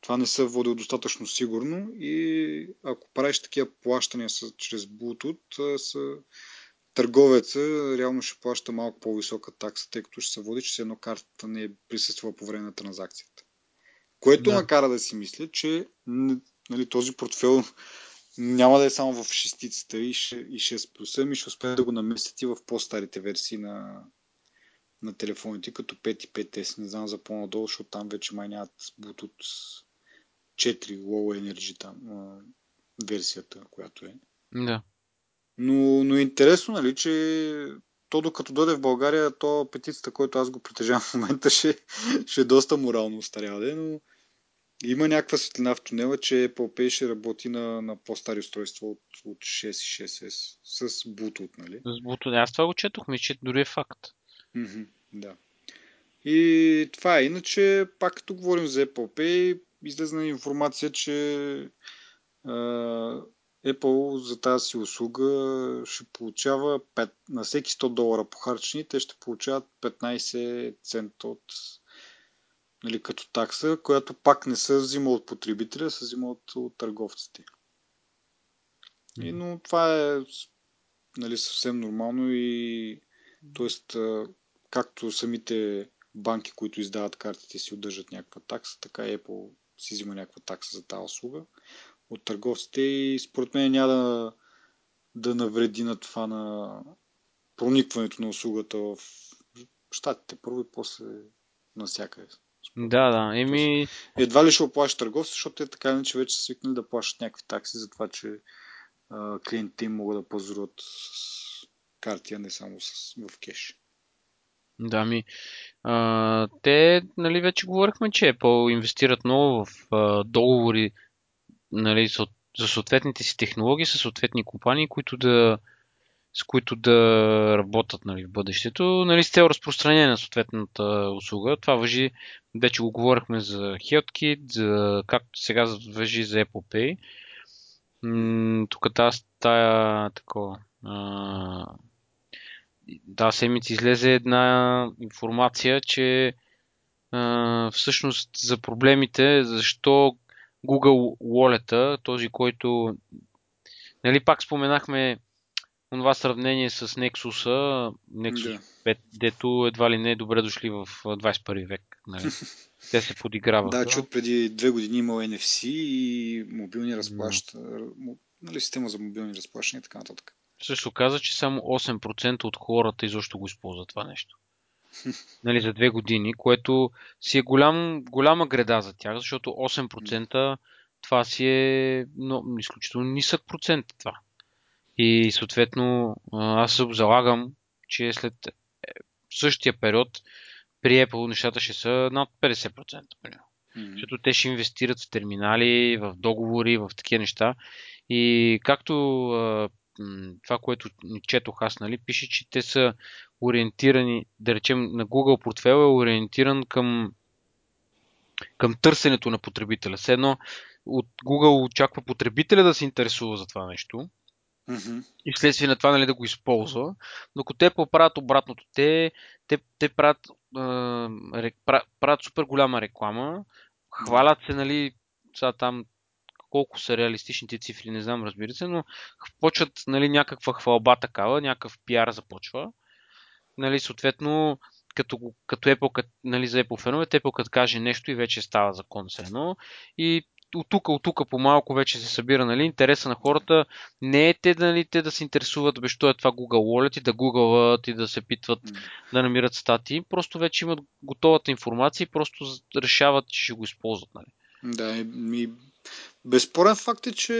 Това не се водил достатъчно сигурно и ако правиш такива плащания с, чрез Bluetooth, с, търговеца реално ще плаща малко по-висока такса, тъй като ще се води, че едно картата не е присъствала по време на транзакцията. Което да. накара да си мисля, че нали, този портфел няма да е само в шестицата и 6 плюса, ми ще успеят да го наместят и в по-старите версии на, на телефоните, като 5 и 5S. Не знам за по-надолу, защото там вече май нямат Bluetooth 4 Low Energy там, версията, която е. Да. Но, но е интересно, нали, че то докато дойде в България, то петицата, който аз го притежавам в момента, ще, ще е доста морално устарява, но има някаква светлина в тунела, че Apple Pay ще работи на, на по-стари устройства от, от 6 и 6S с Bluetooth, нали? С Bluetooth. Аз това го четох, ми, че дори е факт. Mm-hmm, да. И това е. Иначе, пак като говорим за Apple Pay, излезна информация, че Apple за тази си услуга ще получава 5, на всеки 100 долара похарчени, те ще получават 15 цента от нали, като такса, която пак не се взима от потребителя, се взима от, от търговците. И, но това е нали, съвсем нормално и т.е. както самите банки, които издават картите си, удържат някаква такса, така и Apple си взима някаква такса за тази услуга от търговците и според мен няма да, да навреди на това на проникването на услугата в щатите първо и после навсякъде. Да, да. Еми... Едва ли ще оплаща търговци, защото те така иначе вече са свикнали да плащат някакви такси за това, че а, клиентите им могат да пазаруват с карти, а не само с, в кеш. Да, ми. А, те, нали, вече говорихме, че Apple инвестират много в а, договори нали, за съответните си технологии с съответни компании, които да, с които да работят нали, в бъдещето, нали, с цел разпространение на съответната услуга. Това въжи, вече го говорихме за HealthKit, за, както сега въжи за Apple Pay. тук тази тая такова. Да, седмица излезе една информация, че а, всъщност за проблемите, защо Google Wallet, този, който нали, пак споменахме това сравнение с Nexus, Nexus да. 5, дето едва ли не е добре дошли в 21 век. Нали? Те се подиграват. Да, чух преди две години имал NFC и мобилни разплащания, нали, система за мобилни разплащания и така нататък. Също каза, че само 8% от хората изобщо го използват това нещо. *laughs* нали, за две години, което си е голям, голяма греда за тях, защото 8% това си е но, изключително нисък процент това. И съответно аз се залагам, че след е, същия период при Apple нещата ще са над 50%. Примерно. Mm-hmm. Защото те ще инвестират в терминали, в договори, в такива неща. И както това, което четох аз, нали, пише, че те са ориентирани, да речем, на Google портфел е ориентиран към, към търсенето на потребителя. Все едно от Google очаква потребителя да се интересува за това нещо mm-hmm. и вследствие на това нали, да го използва, докато те поправят обратното. Те, те, те правят, е, правят, правят супер голяма реклама, хвалят се, нали, сега там колко са реалистичните цифри, не знам, разбира се, но почват нали, някаква хвалба такава, някакъв пиар започва. Нали, съответно, като, като Apple, нали, за Apple фенове, Apple като каже нещо и вече става закон с едно. И от тук, от тук по малко вече се събира нали, интереса на хората. Не е те, нали, те да се интересуват, бе, що е това Google Wallet и да гугълват и да се питват mm. да намират статии. Просто вече имат готовата информация и просто решават, че ще го използват. Нали. Да, ми Безспорен факт е, че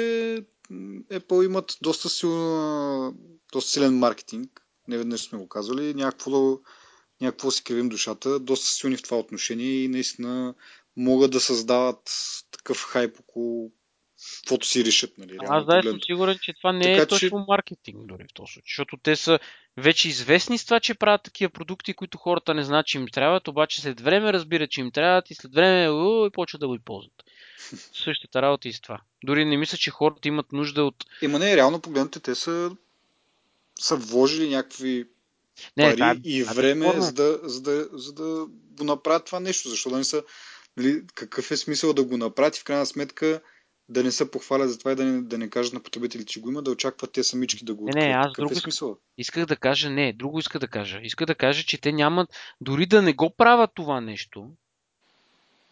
Apple имат доста, силна, доста силен маркетинг. Не веднъж сме го казвали. Някакво, някакво си кривим душата. Доста силни в това отношение и наистина могат да създават такъв хайп около каквото си решат. Нали, Аз да съм сигурен, че това не така, е точно че... маркетинг дори в този случай, защото те са вече известни с това, че правят такива продукти, които хората не знаят, че им трябват, обаче след време разбират, че им трябват и след време и почват да го ползват. *laughs* Същата работа и с това. Дори не мисля, че хората имат нужда от... Има не, реално погледнете, те са, са вложили някакви не, пари да, и време, за да, за, да, за да го направят това нещо. Защо да не са... Нали, какъв е смисъл да го направят и в крайна сметка да не се похвалят за това и да не, да не кажат на потребителите, че го има, да очакват те самички да го открият. Не, не, аз друго е смисъл? исках да кажа, не, друго иска да кажа. Иска да кажа, че те нямат, дори да не го правят това нещо,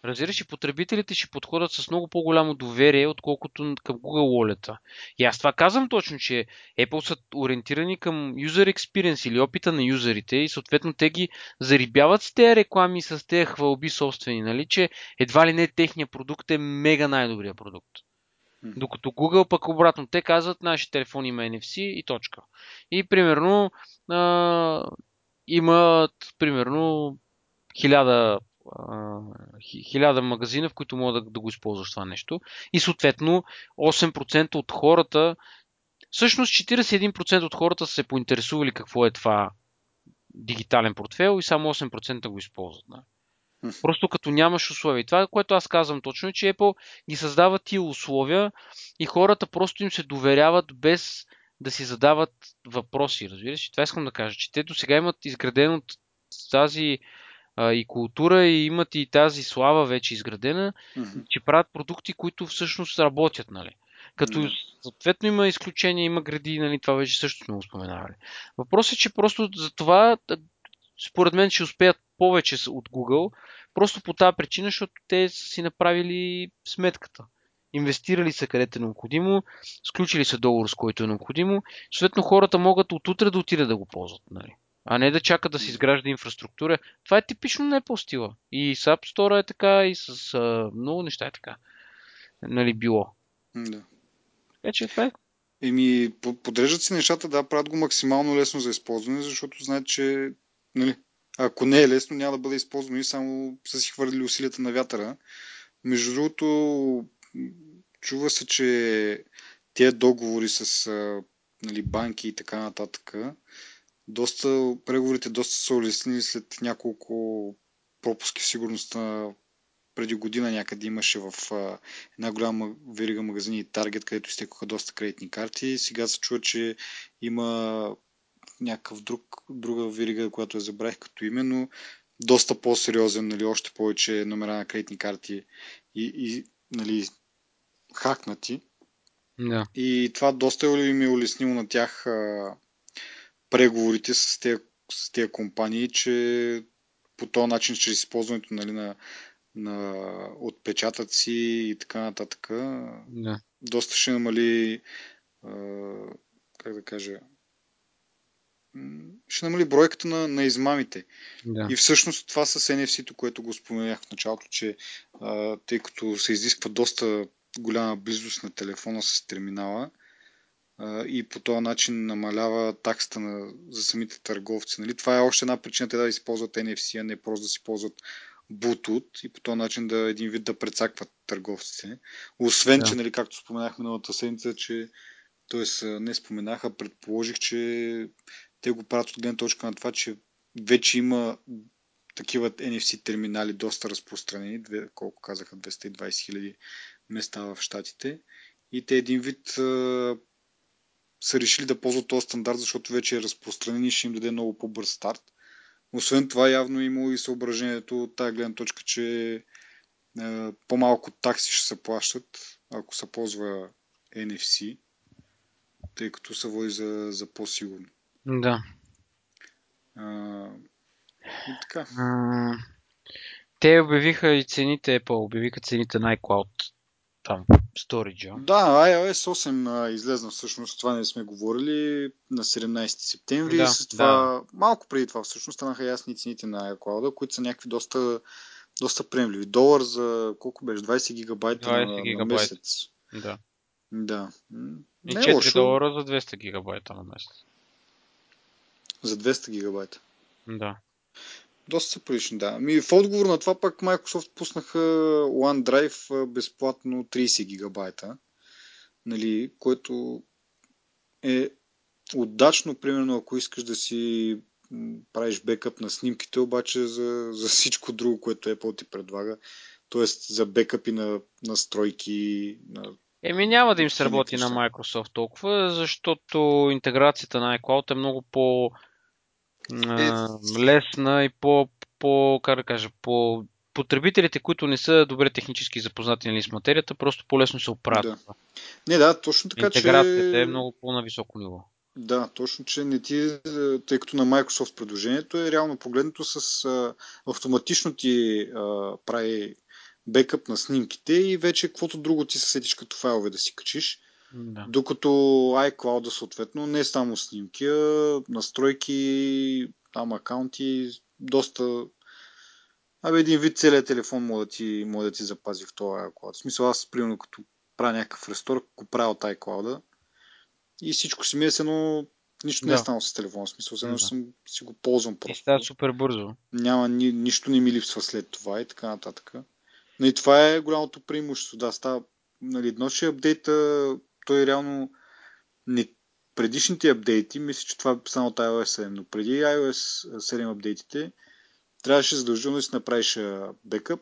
Разбираш, и потребителите ще подходят с много по-голямо доверие, отколкото към Google Wallet. И аз това казвам точно, че Apple са ориентирани към user experience или опита на юзерите и съответно те ги зарибяват с тези реклами, с тези хвалби собствени, нали, че едва ли не техния продукт е мега най-добрия продукт. Докато Google пък обратно, те казват, наши телефони има NFC и точка. И примерно а, имат примерно хиляда хиляда магазина, в които мога да, да го използваш това нещо. И съответно 8% от хората, всъщност 41% от хората са се поинтересували какво е това дигитален портфел и само 8% го използват. Да. Просто като нямаш условия. И това, което аз казвам точно е, че Apple ги създава тия условия и хората просто им се доверяват без да си задават въпроси. Разбираш? Това искам да кажа, че те до сега имат изградено тази а, и култура и имат и тази слава вече изградена, mm-hmm. че правят продукти, които всъщност работят. Нали? Като mm-hmm. съответно има изключения, има гради, нали, това вече също сме го споменавали. Въпросът е, че просто за това според мен ще успеят повече от Google, просто по тази причина, защото те са си направили сметката. Инвестирали са където е необходимо, сключили са договор с който е необходимо, съответно хората могат от утре да отидат да го ползват. Нали? А не да чака да се изгражда инфраструктура. Това е типично не по стила. И с App Store е така, и с а, много неща е така. Нали, било. Да. Така че това е. Еми, подреждат си нещата, да, правят го максимално лесно за използване, защото знаят, че нали, ако не е лесно, няма да бъде използвано и само са си хвърлили усилията на вятъра. Между другото, чува се, че тези договори с нали, банки и така нататък, доста, преговорите доста са улеснили след няколко пропуски в сигурността преди година някъде имаше в а, една голяма верига магазини Target, където изтекоха доста кредитни карти. Сега се чува, че има някакъв друг, друга верига, която я забравих като име, но доста по-сериозен, нали, още повече номера на кредитни карти и, и нали, хакнати. Да. И това доста им е улеснило на тях а, преговорите с тези, с тези компании, че по този начин, чрез използването нали, на, на отпечатъци и така нататък, да. доста ще намали а, как да кажа ще намали бройката на, на измамите. Да. И всъщност това с NFC-то, което го споменах в началото, че а, тъй като се изисква доста голяма близост на телефона с терминала, и по този начин намалява таксата на, за самите търговци. Нали? Това е още една причина те да използват NFC, а не просто да си ползват Bluetooth и по този начин да един вид да прецакват търговците. Освен, да. че, нали, както споменах миналата седмица, че т.е. не споменаха, предположих, че те го правят от гледна точка на това, че вече има такива NFC терминали доста разпространени, колко казаха 220 хиляди места в Штатите. И те един вид са решили да ползват този стандарт, защото вече е разпространен и ще им даде много по-бърз старт. Освен това, явно има и съображението от тази гледна точка, че е, по-малко такси ще се плащат, ако се ползва NFC, тъй като се води за, за по-сигурно. Да. А, и така. А, те обявиха и цените, Apple обявиха цените на iCloud там Storage. Да, iOS 8 а, излезна всъщност, това не сме говорили, на 17 септември. Да, с това, да. малко преди това всъщност станаха ясни цените на iCloud, които са някакви доста, доста приемливи. Долар за колко беше? 20 гигабайта 20 на, гигабайт. на месец. Да. Да. И не 4 е лошо. долара за 200 гигабайта на месец. За 200 гигабайта. Да. Доста са прилични, да. Ами в отговор на това пък Microsoft пуснаха OneDrive безплатно 30 гигабайта, нали, което е удачно, примерно, ако искаш да си правиш бекъп на снимките, обаче за, за всичко друго, което Apple ти предлага, т.е. за бекъпи на настройки, на Еми няма да им се работи на Microsoft толкова, защото интеграцията на iCloud е много по а, лесна и по, по, как да кажа, по потребителите, които не са добре технически запознати нали, с материята, просто по-лесно се оправят. Да. Не, да, точно така, Интеграцията че... е много по-на високо ниво. Да, точно, че не ти, тъй като на Microsoft предложението е реално погледнато с а, автоматично ти а, прави бекъп на снимките и вече каквото друго ти се сетиш като файлове да си качиш. Да. Докато iCloud съответно не е само снимки, а настройки, там акаунти, доста Абе, един вид целият телефон може да ти, може да ти запази в този iCloud. В смисъл, аз, примерно, като правя някакъв рестор, го правя от iCloud и всичко си ми е едно нищо да. не е станало с телефона. В смисъл, едно да. съм, си го ползвам просто. И става супер бързо. Няма, ни, нищо не ми липсва след това и така нататък. Но и това е голямото преимущество. Да, става, нали, едно, че апдейта, той реално не, предишните апдейти, мисля, че това е само от iOS 7, но преди iOS 7 апдейтите, трябваше задължително да си направиш бекъп,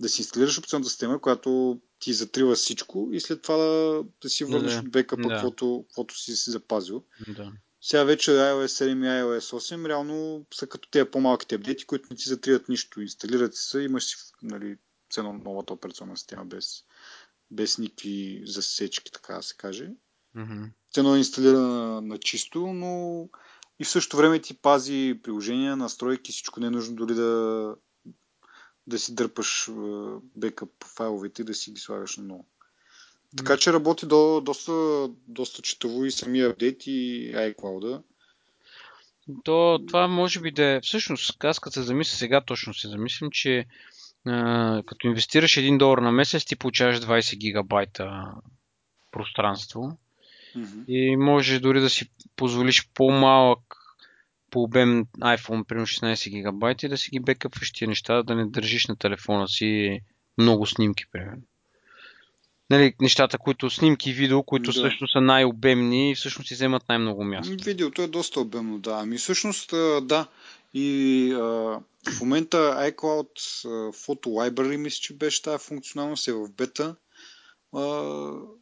да си инсталираш операционната система, която ти затрива всичко и след това да, да си върнеш да, от бекъпа, да. каквото, каквото си си запазил. Да. Сега вече iOS 7 и iOS 8 реално са като тези по-малките апдейти, които не ти затриват нищо. Инсталират се, имаш си нали, цено новата операционна система без, без никакви засечки, така да се каже. Mm-hmm. Цено е инсталирана на, на чисто, но и в същото време ти пази приложения, настройки, всичко не е нужно дори да, да си дърпаш бекъп файловете и да си ги слагаш на ново. Така че работи до, доста, доста четаво и самия апдейт и iCloud. То, това може би да е... Всъщност, аз като се замисля сега, точно се замислям, че а, като инвестираш 1 долар на месец, ти получаваш 20 гигабайта пространство. Mm-hmm. И може дори да си позволиш по-малък по обем iPhone, примерно 16 гигабайта и да си ги бекъпваш тия неща, да не държиш на телефона си много снимки, примерно. Нали, нещата, които снимки и видео, които да. всъщност са най-обемни и всъщност си вземат най-много място. Видеото е доста обемно, да. Ами всъщност, да. И а, в момента iCloud Photo Library, мисля, че беше тази функционалност, е в бета.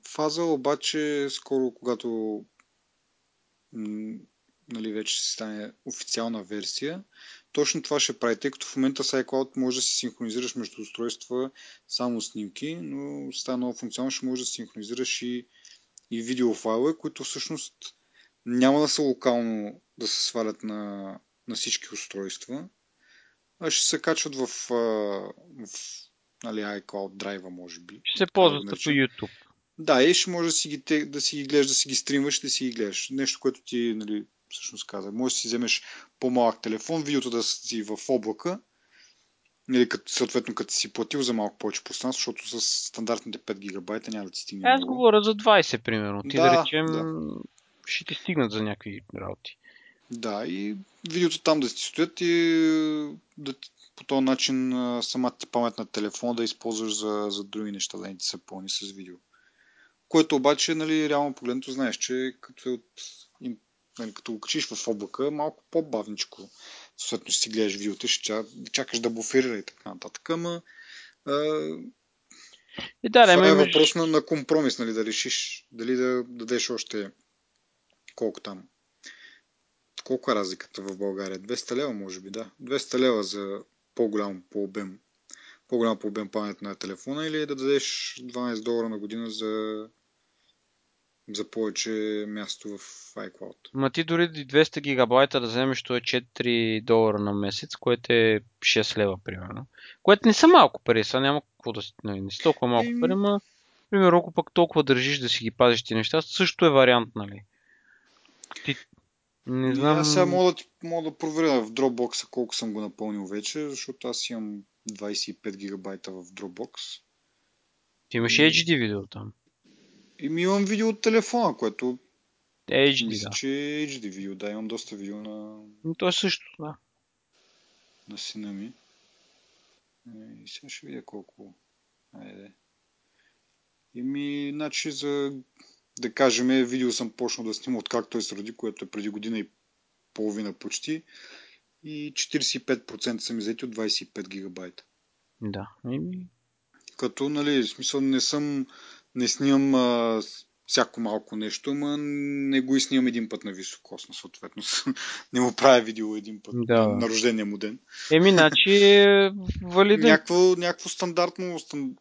Фаза, обаче скоро, когато нали, вече си стане официална версия, точно това ще прави, тъй като в момента с iCloud може да си синхронизираш между устройства само снимки, но с тази нова функционалност ще може да синхронизираш и, и видеофайлове, които всъщност няма да са локално да се свалят на, на всички устройства, а ще се качват в, в нали, iCloud драйва, може би. Ще се ползват като YouTube. Да, и ще може да си ги, да си ги гледаш, да си ги стримваш, да си ги гледаш. Нещо, което ти нали, всъщност каза. Може да си вземеш по-малък телефон, видеото да си в облака, или като, съответно като си платил за малко повече пространство, защото с стандартните 5 гигабайта няма да ти стигне. Аз говоря за 20, примерно. Ти да, да речем, да. ще ти стигнат за някакви работи. Да, и видеото там да си стоят и да, по този начин самата ти памет на телефона да използваш за, за други неща, да не ти се пълни с видео. Което обаче, нали, реално погледнато знаеш, че като, е от, нали, като го качиш в облака, малко по-бавничко. Съответно си гледаш видеото, ще чакаш да буферира и така нататък. Ама а, и да, това е въпрос на, на компромис, нали, да решиш дали да дадеш още колко там. Колко е разликата в България? 200 лева, може би, да. 200 лева за по-голям по обем, по-голям по обем памет на телефона или да дадеш 12 долара на година за, за повече място в iCloud. Ма ти дори 200 гигабайта да вземеш, то е 4 долара на месец, което е 6 лева, примерно. Което не са малко пари, сега няма какво да си, не, нали, не са толкова малко пари, но примерно ако пък толкова държиш да си ги пазиш ти неща, също е вариант, нали? Ти не знам. Аз сега мога да, мога да проверя в Dropbox колко съм го напълнил вече, защото аз имам 25 гигабайта в Dropbox. Ти имаш и... HD видео там. И ми имам видео от телефона, което HD, мисля, да. че е HD видео. Да, имам доста видео на... Но то е също, да. На сина ми. Е, и сега ще видя колко. Айде. И ми, значи за да кажем, видео съм почнал да снимам откакто той се роди, което е преди година и половина почти. И 45% са ми взети от 25 гигабайта. Да. Като, нали, в смисъл не съм, не снимам а, всяко малко нещо, ма не го снимам един път на високосно, съответно. *laughs* не му правя видео един път Да. на, рождения му ден. Еми, значи е валиден. Някакво, някакво стандартно, стан-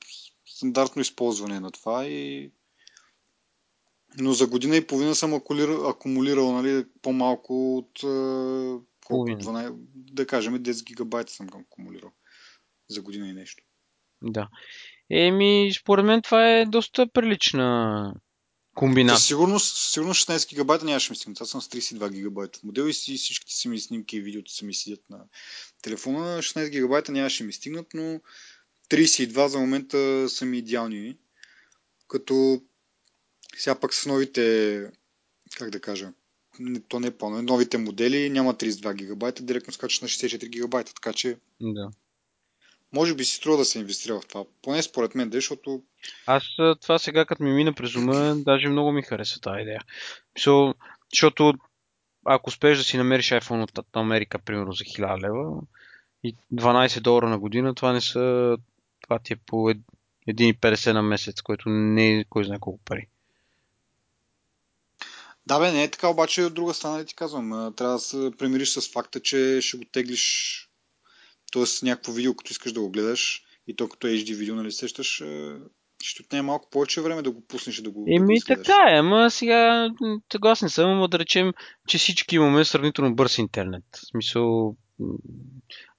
стандартно използване на това и но за година и половина съм акумулирал, акумулирал нали, по-малко от е, колко, Половина. 12, да кажем 10 гигабайта съм акумулирал за година и нещо. Да. Еми, според мен това е доста прилична комбинация. Със сигурност, със сигурност 16 гигабайта нямаше ми стигнат. Аз съм с 32 гигабайта модел и си, всичките си ми снимки и видеото са ми седят на телефона. 16 гигабайта нямаше ми стигнат, но 32 за момента са ми идеални. Като сега пък с новите, как да кажа, то не е по новите модели няма 32 гигабайта, директно скачаш на 64 гигабайта, така че Да. може би си струва да се инвестира в това. Поне според мен, да, защото Аз това сега, като ми мина през ума, даже много ми хареса тази идея. So, защото ако успееш да си намериш iPhone от Америка, примерно за 1000 лева и 12 долара на година, това не са... Това ти е по ед- 1,50 на месец, което не е кой знае колко пари. Да, бе, не е така, обаче от друга страна, ти казвам, трябва да се примириш с факта, че ще го теглиш, т.е. някакво видео, като искаш да го гледаш, и то като HD видео, нали сещаш, ще отнеме малко повече време да го пуснеш и да го, да го Еми изгледаш. така е, ама сега съгласен съм, ама да речем, че всички имаме сравнително бърз интернет. В смисъл,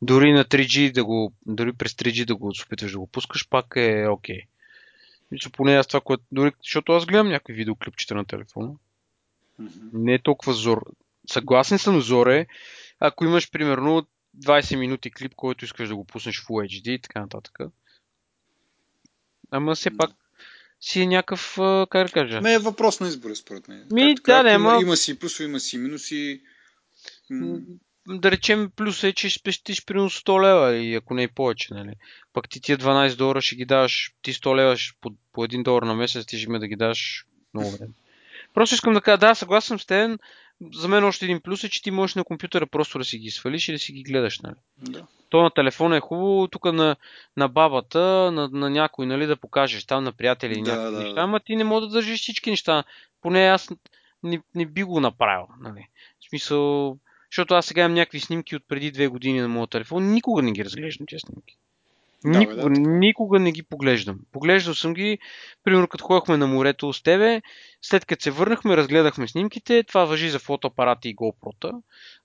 дори на 3G да го, дори през 3G да го опитваш да го пускаш, пак е окей. Мисля, поне аз това, което, дори, защото аз гледам някакви видеоклипчета на телефона. Не е толкова зор. Съгласен съм, Зоре, ако имаш примерно 20 минути клип, който искаш да го пуснеш в Full HD и така нататък. Ама все пак си е някакъв, как да кажа, Ме е въпрос на избор, според мен. Ми, Както да, да, има, има си плюсове, има си минуси. М, да речем, плюс е, че ще спестиш примерно 100 лева и ако не и повече, нали. Пък ти тия 12 долара ще ги даваш, ти 100 лева ще- по, по 1 долар на месец, ти ще има да ги даш много време. Просто искам да кажа, да, съгласен съм с теб. За мен още един плюс е, че ти можеш на компютъра просто да си ги свалиш и да си ги гледаш, нали. Да. То на телефона е хубаво, тук на, на бабата, на, на някой, нали, да покажеш там на приятели и Да, някакви да, неща, ама ти не можеш да държиш всички неща. Поне аз не, не би го направил, нали. В смисъл, защото аз сега имам някакви снимки от преди две години на моят телефон, никога не ги разглеждам тези снимки. Да, Никога, да, никога не ги поглеждам. Поглеждал съм ги, примерно като ходихме на морето с тебе, след като се върнахме, разгледахме снимките, това въжи за фотоапарати и GoPro-та.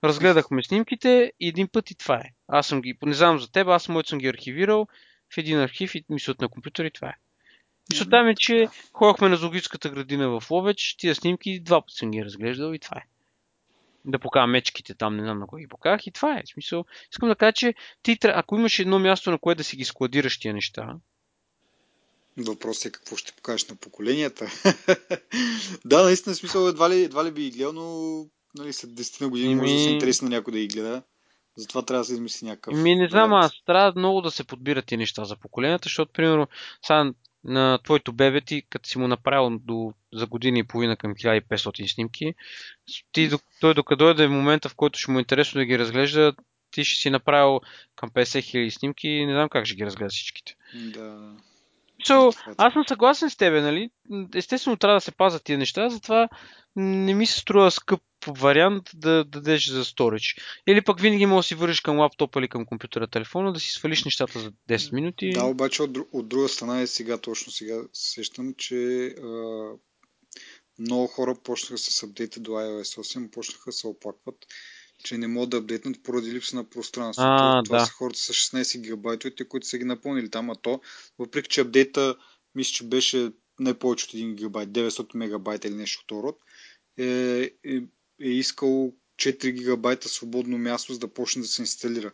Разгледахме снимките и един път и това е. Аз съм ги, не знам за теб, аз моите съм ги архивирал в един архив и мислят на компютър и това е. Мисълта ми е, че ходихме на зоологическата градина в Ловеч, тия снимки два пъти съм ги разглеждал и това е. Да покажа мечките там, не знам на кой ги покажах и това е. В смисъл, искам да кажа, че ти, ако имаш едно място, на което да си ги складираш тия неща, Въпросът е какво ще покажеш на поколенията. *laughs* да, наистина, смисъл, едва ли, едва ли би ги гледал, но нали, след 10 на години може да се на някой да ги гледа. Затова трябва да се измисли някакъв. Ми не знам, аз трябва много да се подбират тези неща за поколенията, защото, примерно, сега на твоето бебе ти, като си му направил до, за година и половина към 1500 снимки, ти, той докато дойде момента, в който ще му е интересно да ги разглежда, ти ще си направил към 50 000 снимки и не знам как ще ги разгледа всичките. Да. So, аз съм съгласен с тебе, нали? Естествено трябва да се пазят тия неща, затова не ми се струва скъп вариант да дадеш за сторич. Или пък винаги можеш да си върнеш към лаптопа или към компютъра телефона, да си свалиш нещата за 10 минути. Да, обаче от, от друга страна е сега, точно сега се сещам, че а, много хора почнаха с апдейта до iOS 8, почнаха да се оплакват, че не могат да апдейтнат поради липса на пространство. А, Това да. са хората с 16 гигабайтовете, които са ги напълнили там, а то, въпреки че апдейта, мисля, че беше не повече от 1 гигабайт, 900 мегабайта или нещо от род, е, е, е искал 4 гигабайта свободно място, за да почне да се инсталира.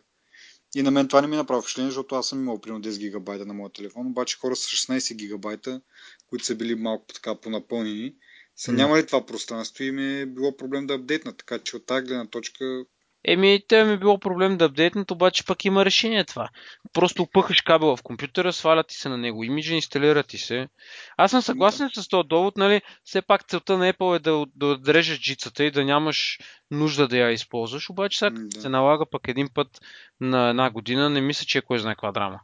И на мен това не ми направи впечатление, защото аз съм имал примерно 10 гигабайта на моя телефон, обаче хора с 16 гигабайта, които са били малко така понапълнени, са нямали това пространство и им е било проблем да апдейтнат. Така че от тази гледна точка Еми, те ми е било проблем да апдейтнат, обаче пък има решение това. Просто опъхаш кабела в компютъра, сваля ти се на него имиджа, инсталира ти се. Аз съм съгласен с този довод, нали? Все пак целта на Apple е да, да отрежеш джицата и да нямаш нужда да я използваш, обаче сега да. се налага пък един път на една година, не мисля, че е кой знае каква драма.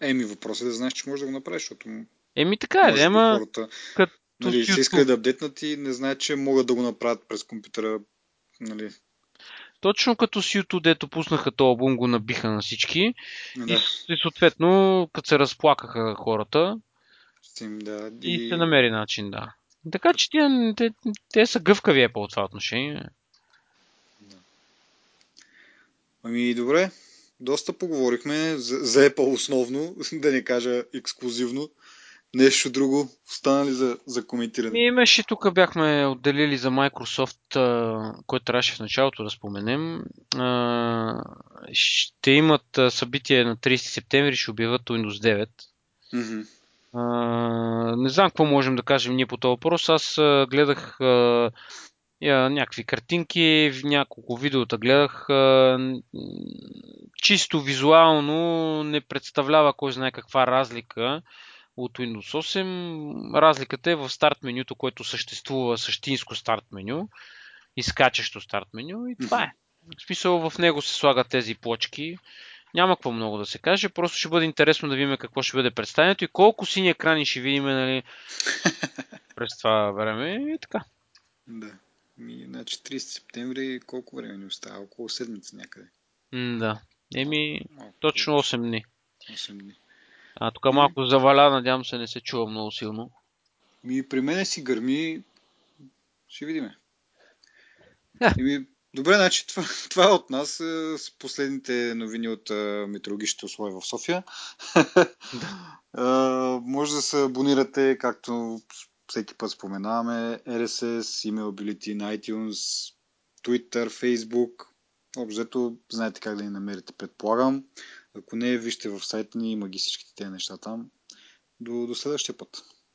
Еми въпросът е да знаеш, че можеш да го направиш, защото Еми така е, ама хората, като нали, се иска да апдейтнат и не знаят, че могат да го направят през компютъра. Нали. Точно като с YouTube, дето пуснаха този албум, го набиха на всички. Да. И, и съответно, като се разплакаха хората, Steam, да. И, и се намери начин, да. Така че те, те, те са гъвкави е по това отношение. Да. Ами добре, доста поговорихме за, за Apple основно, *laughs* да не кажа ексклюзивно. Нещо друго остана ли за, за коментиране? И имаше тук бяхме отделили за Microsoft, който трябваше в началото да споменем. Ще имат събитие на 30 септември, ще обявят Windows 9. Mm-hmm не знам какво можем да кажем ние по този въпрос. Аз гледах някакви картинки, няколко видеота гледах. Чисто визуално не представлява кой знае каква разлика от Windows 8. Разликата е в старт менюто, което съществува същинско старт меню, изкачащо старт меню и това е. В смисъл в него се слагат тези плочки. Няма какво много да се каже, просто ще бъде интересно да видим какво ще бъде представянето и колко сини екрани ще видим нали, *laughs* през това време и така. Да. Ми, значи 30 септември колко време ни остава? Около седмица някъде. М, да. Еми, точно 8 дни. 8 дни. А тук малко заваля, надявам се не се чува много силно. Ми при мене си гърми. Ще видиме. Yeah. Еми, Добре, значи това, това е от нас е, с последните новини от е, метеорологичните условия в София. Да. може да се абонирате, както всеки път споменаваме, RSS, Emailability на iTunes, Twitter, Facebook. Обзето знаете как да ни намерите, предполагам. Ако не, вижте в сайта ни, има ги всичките тези неща там. До, до следващия път.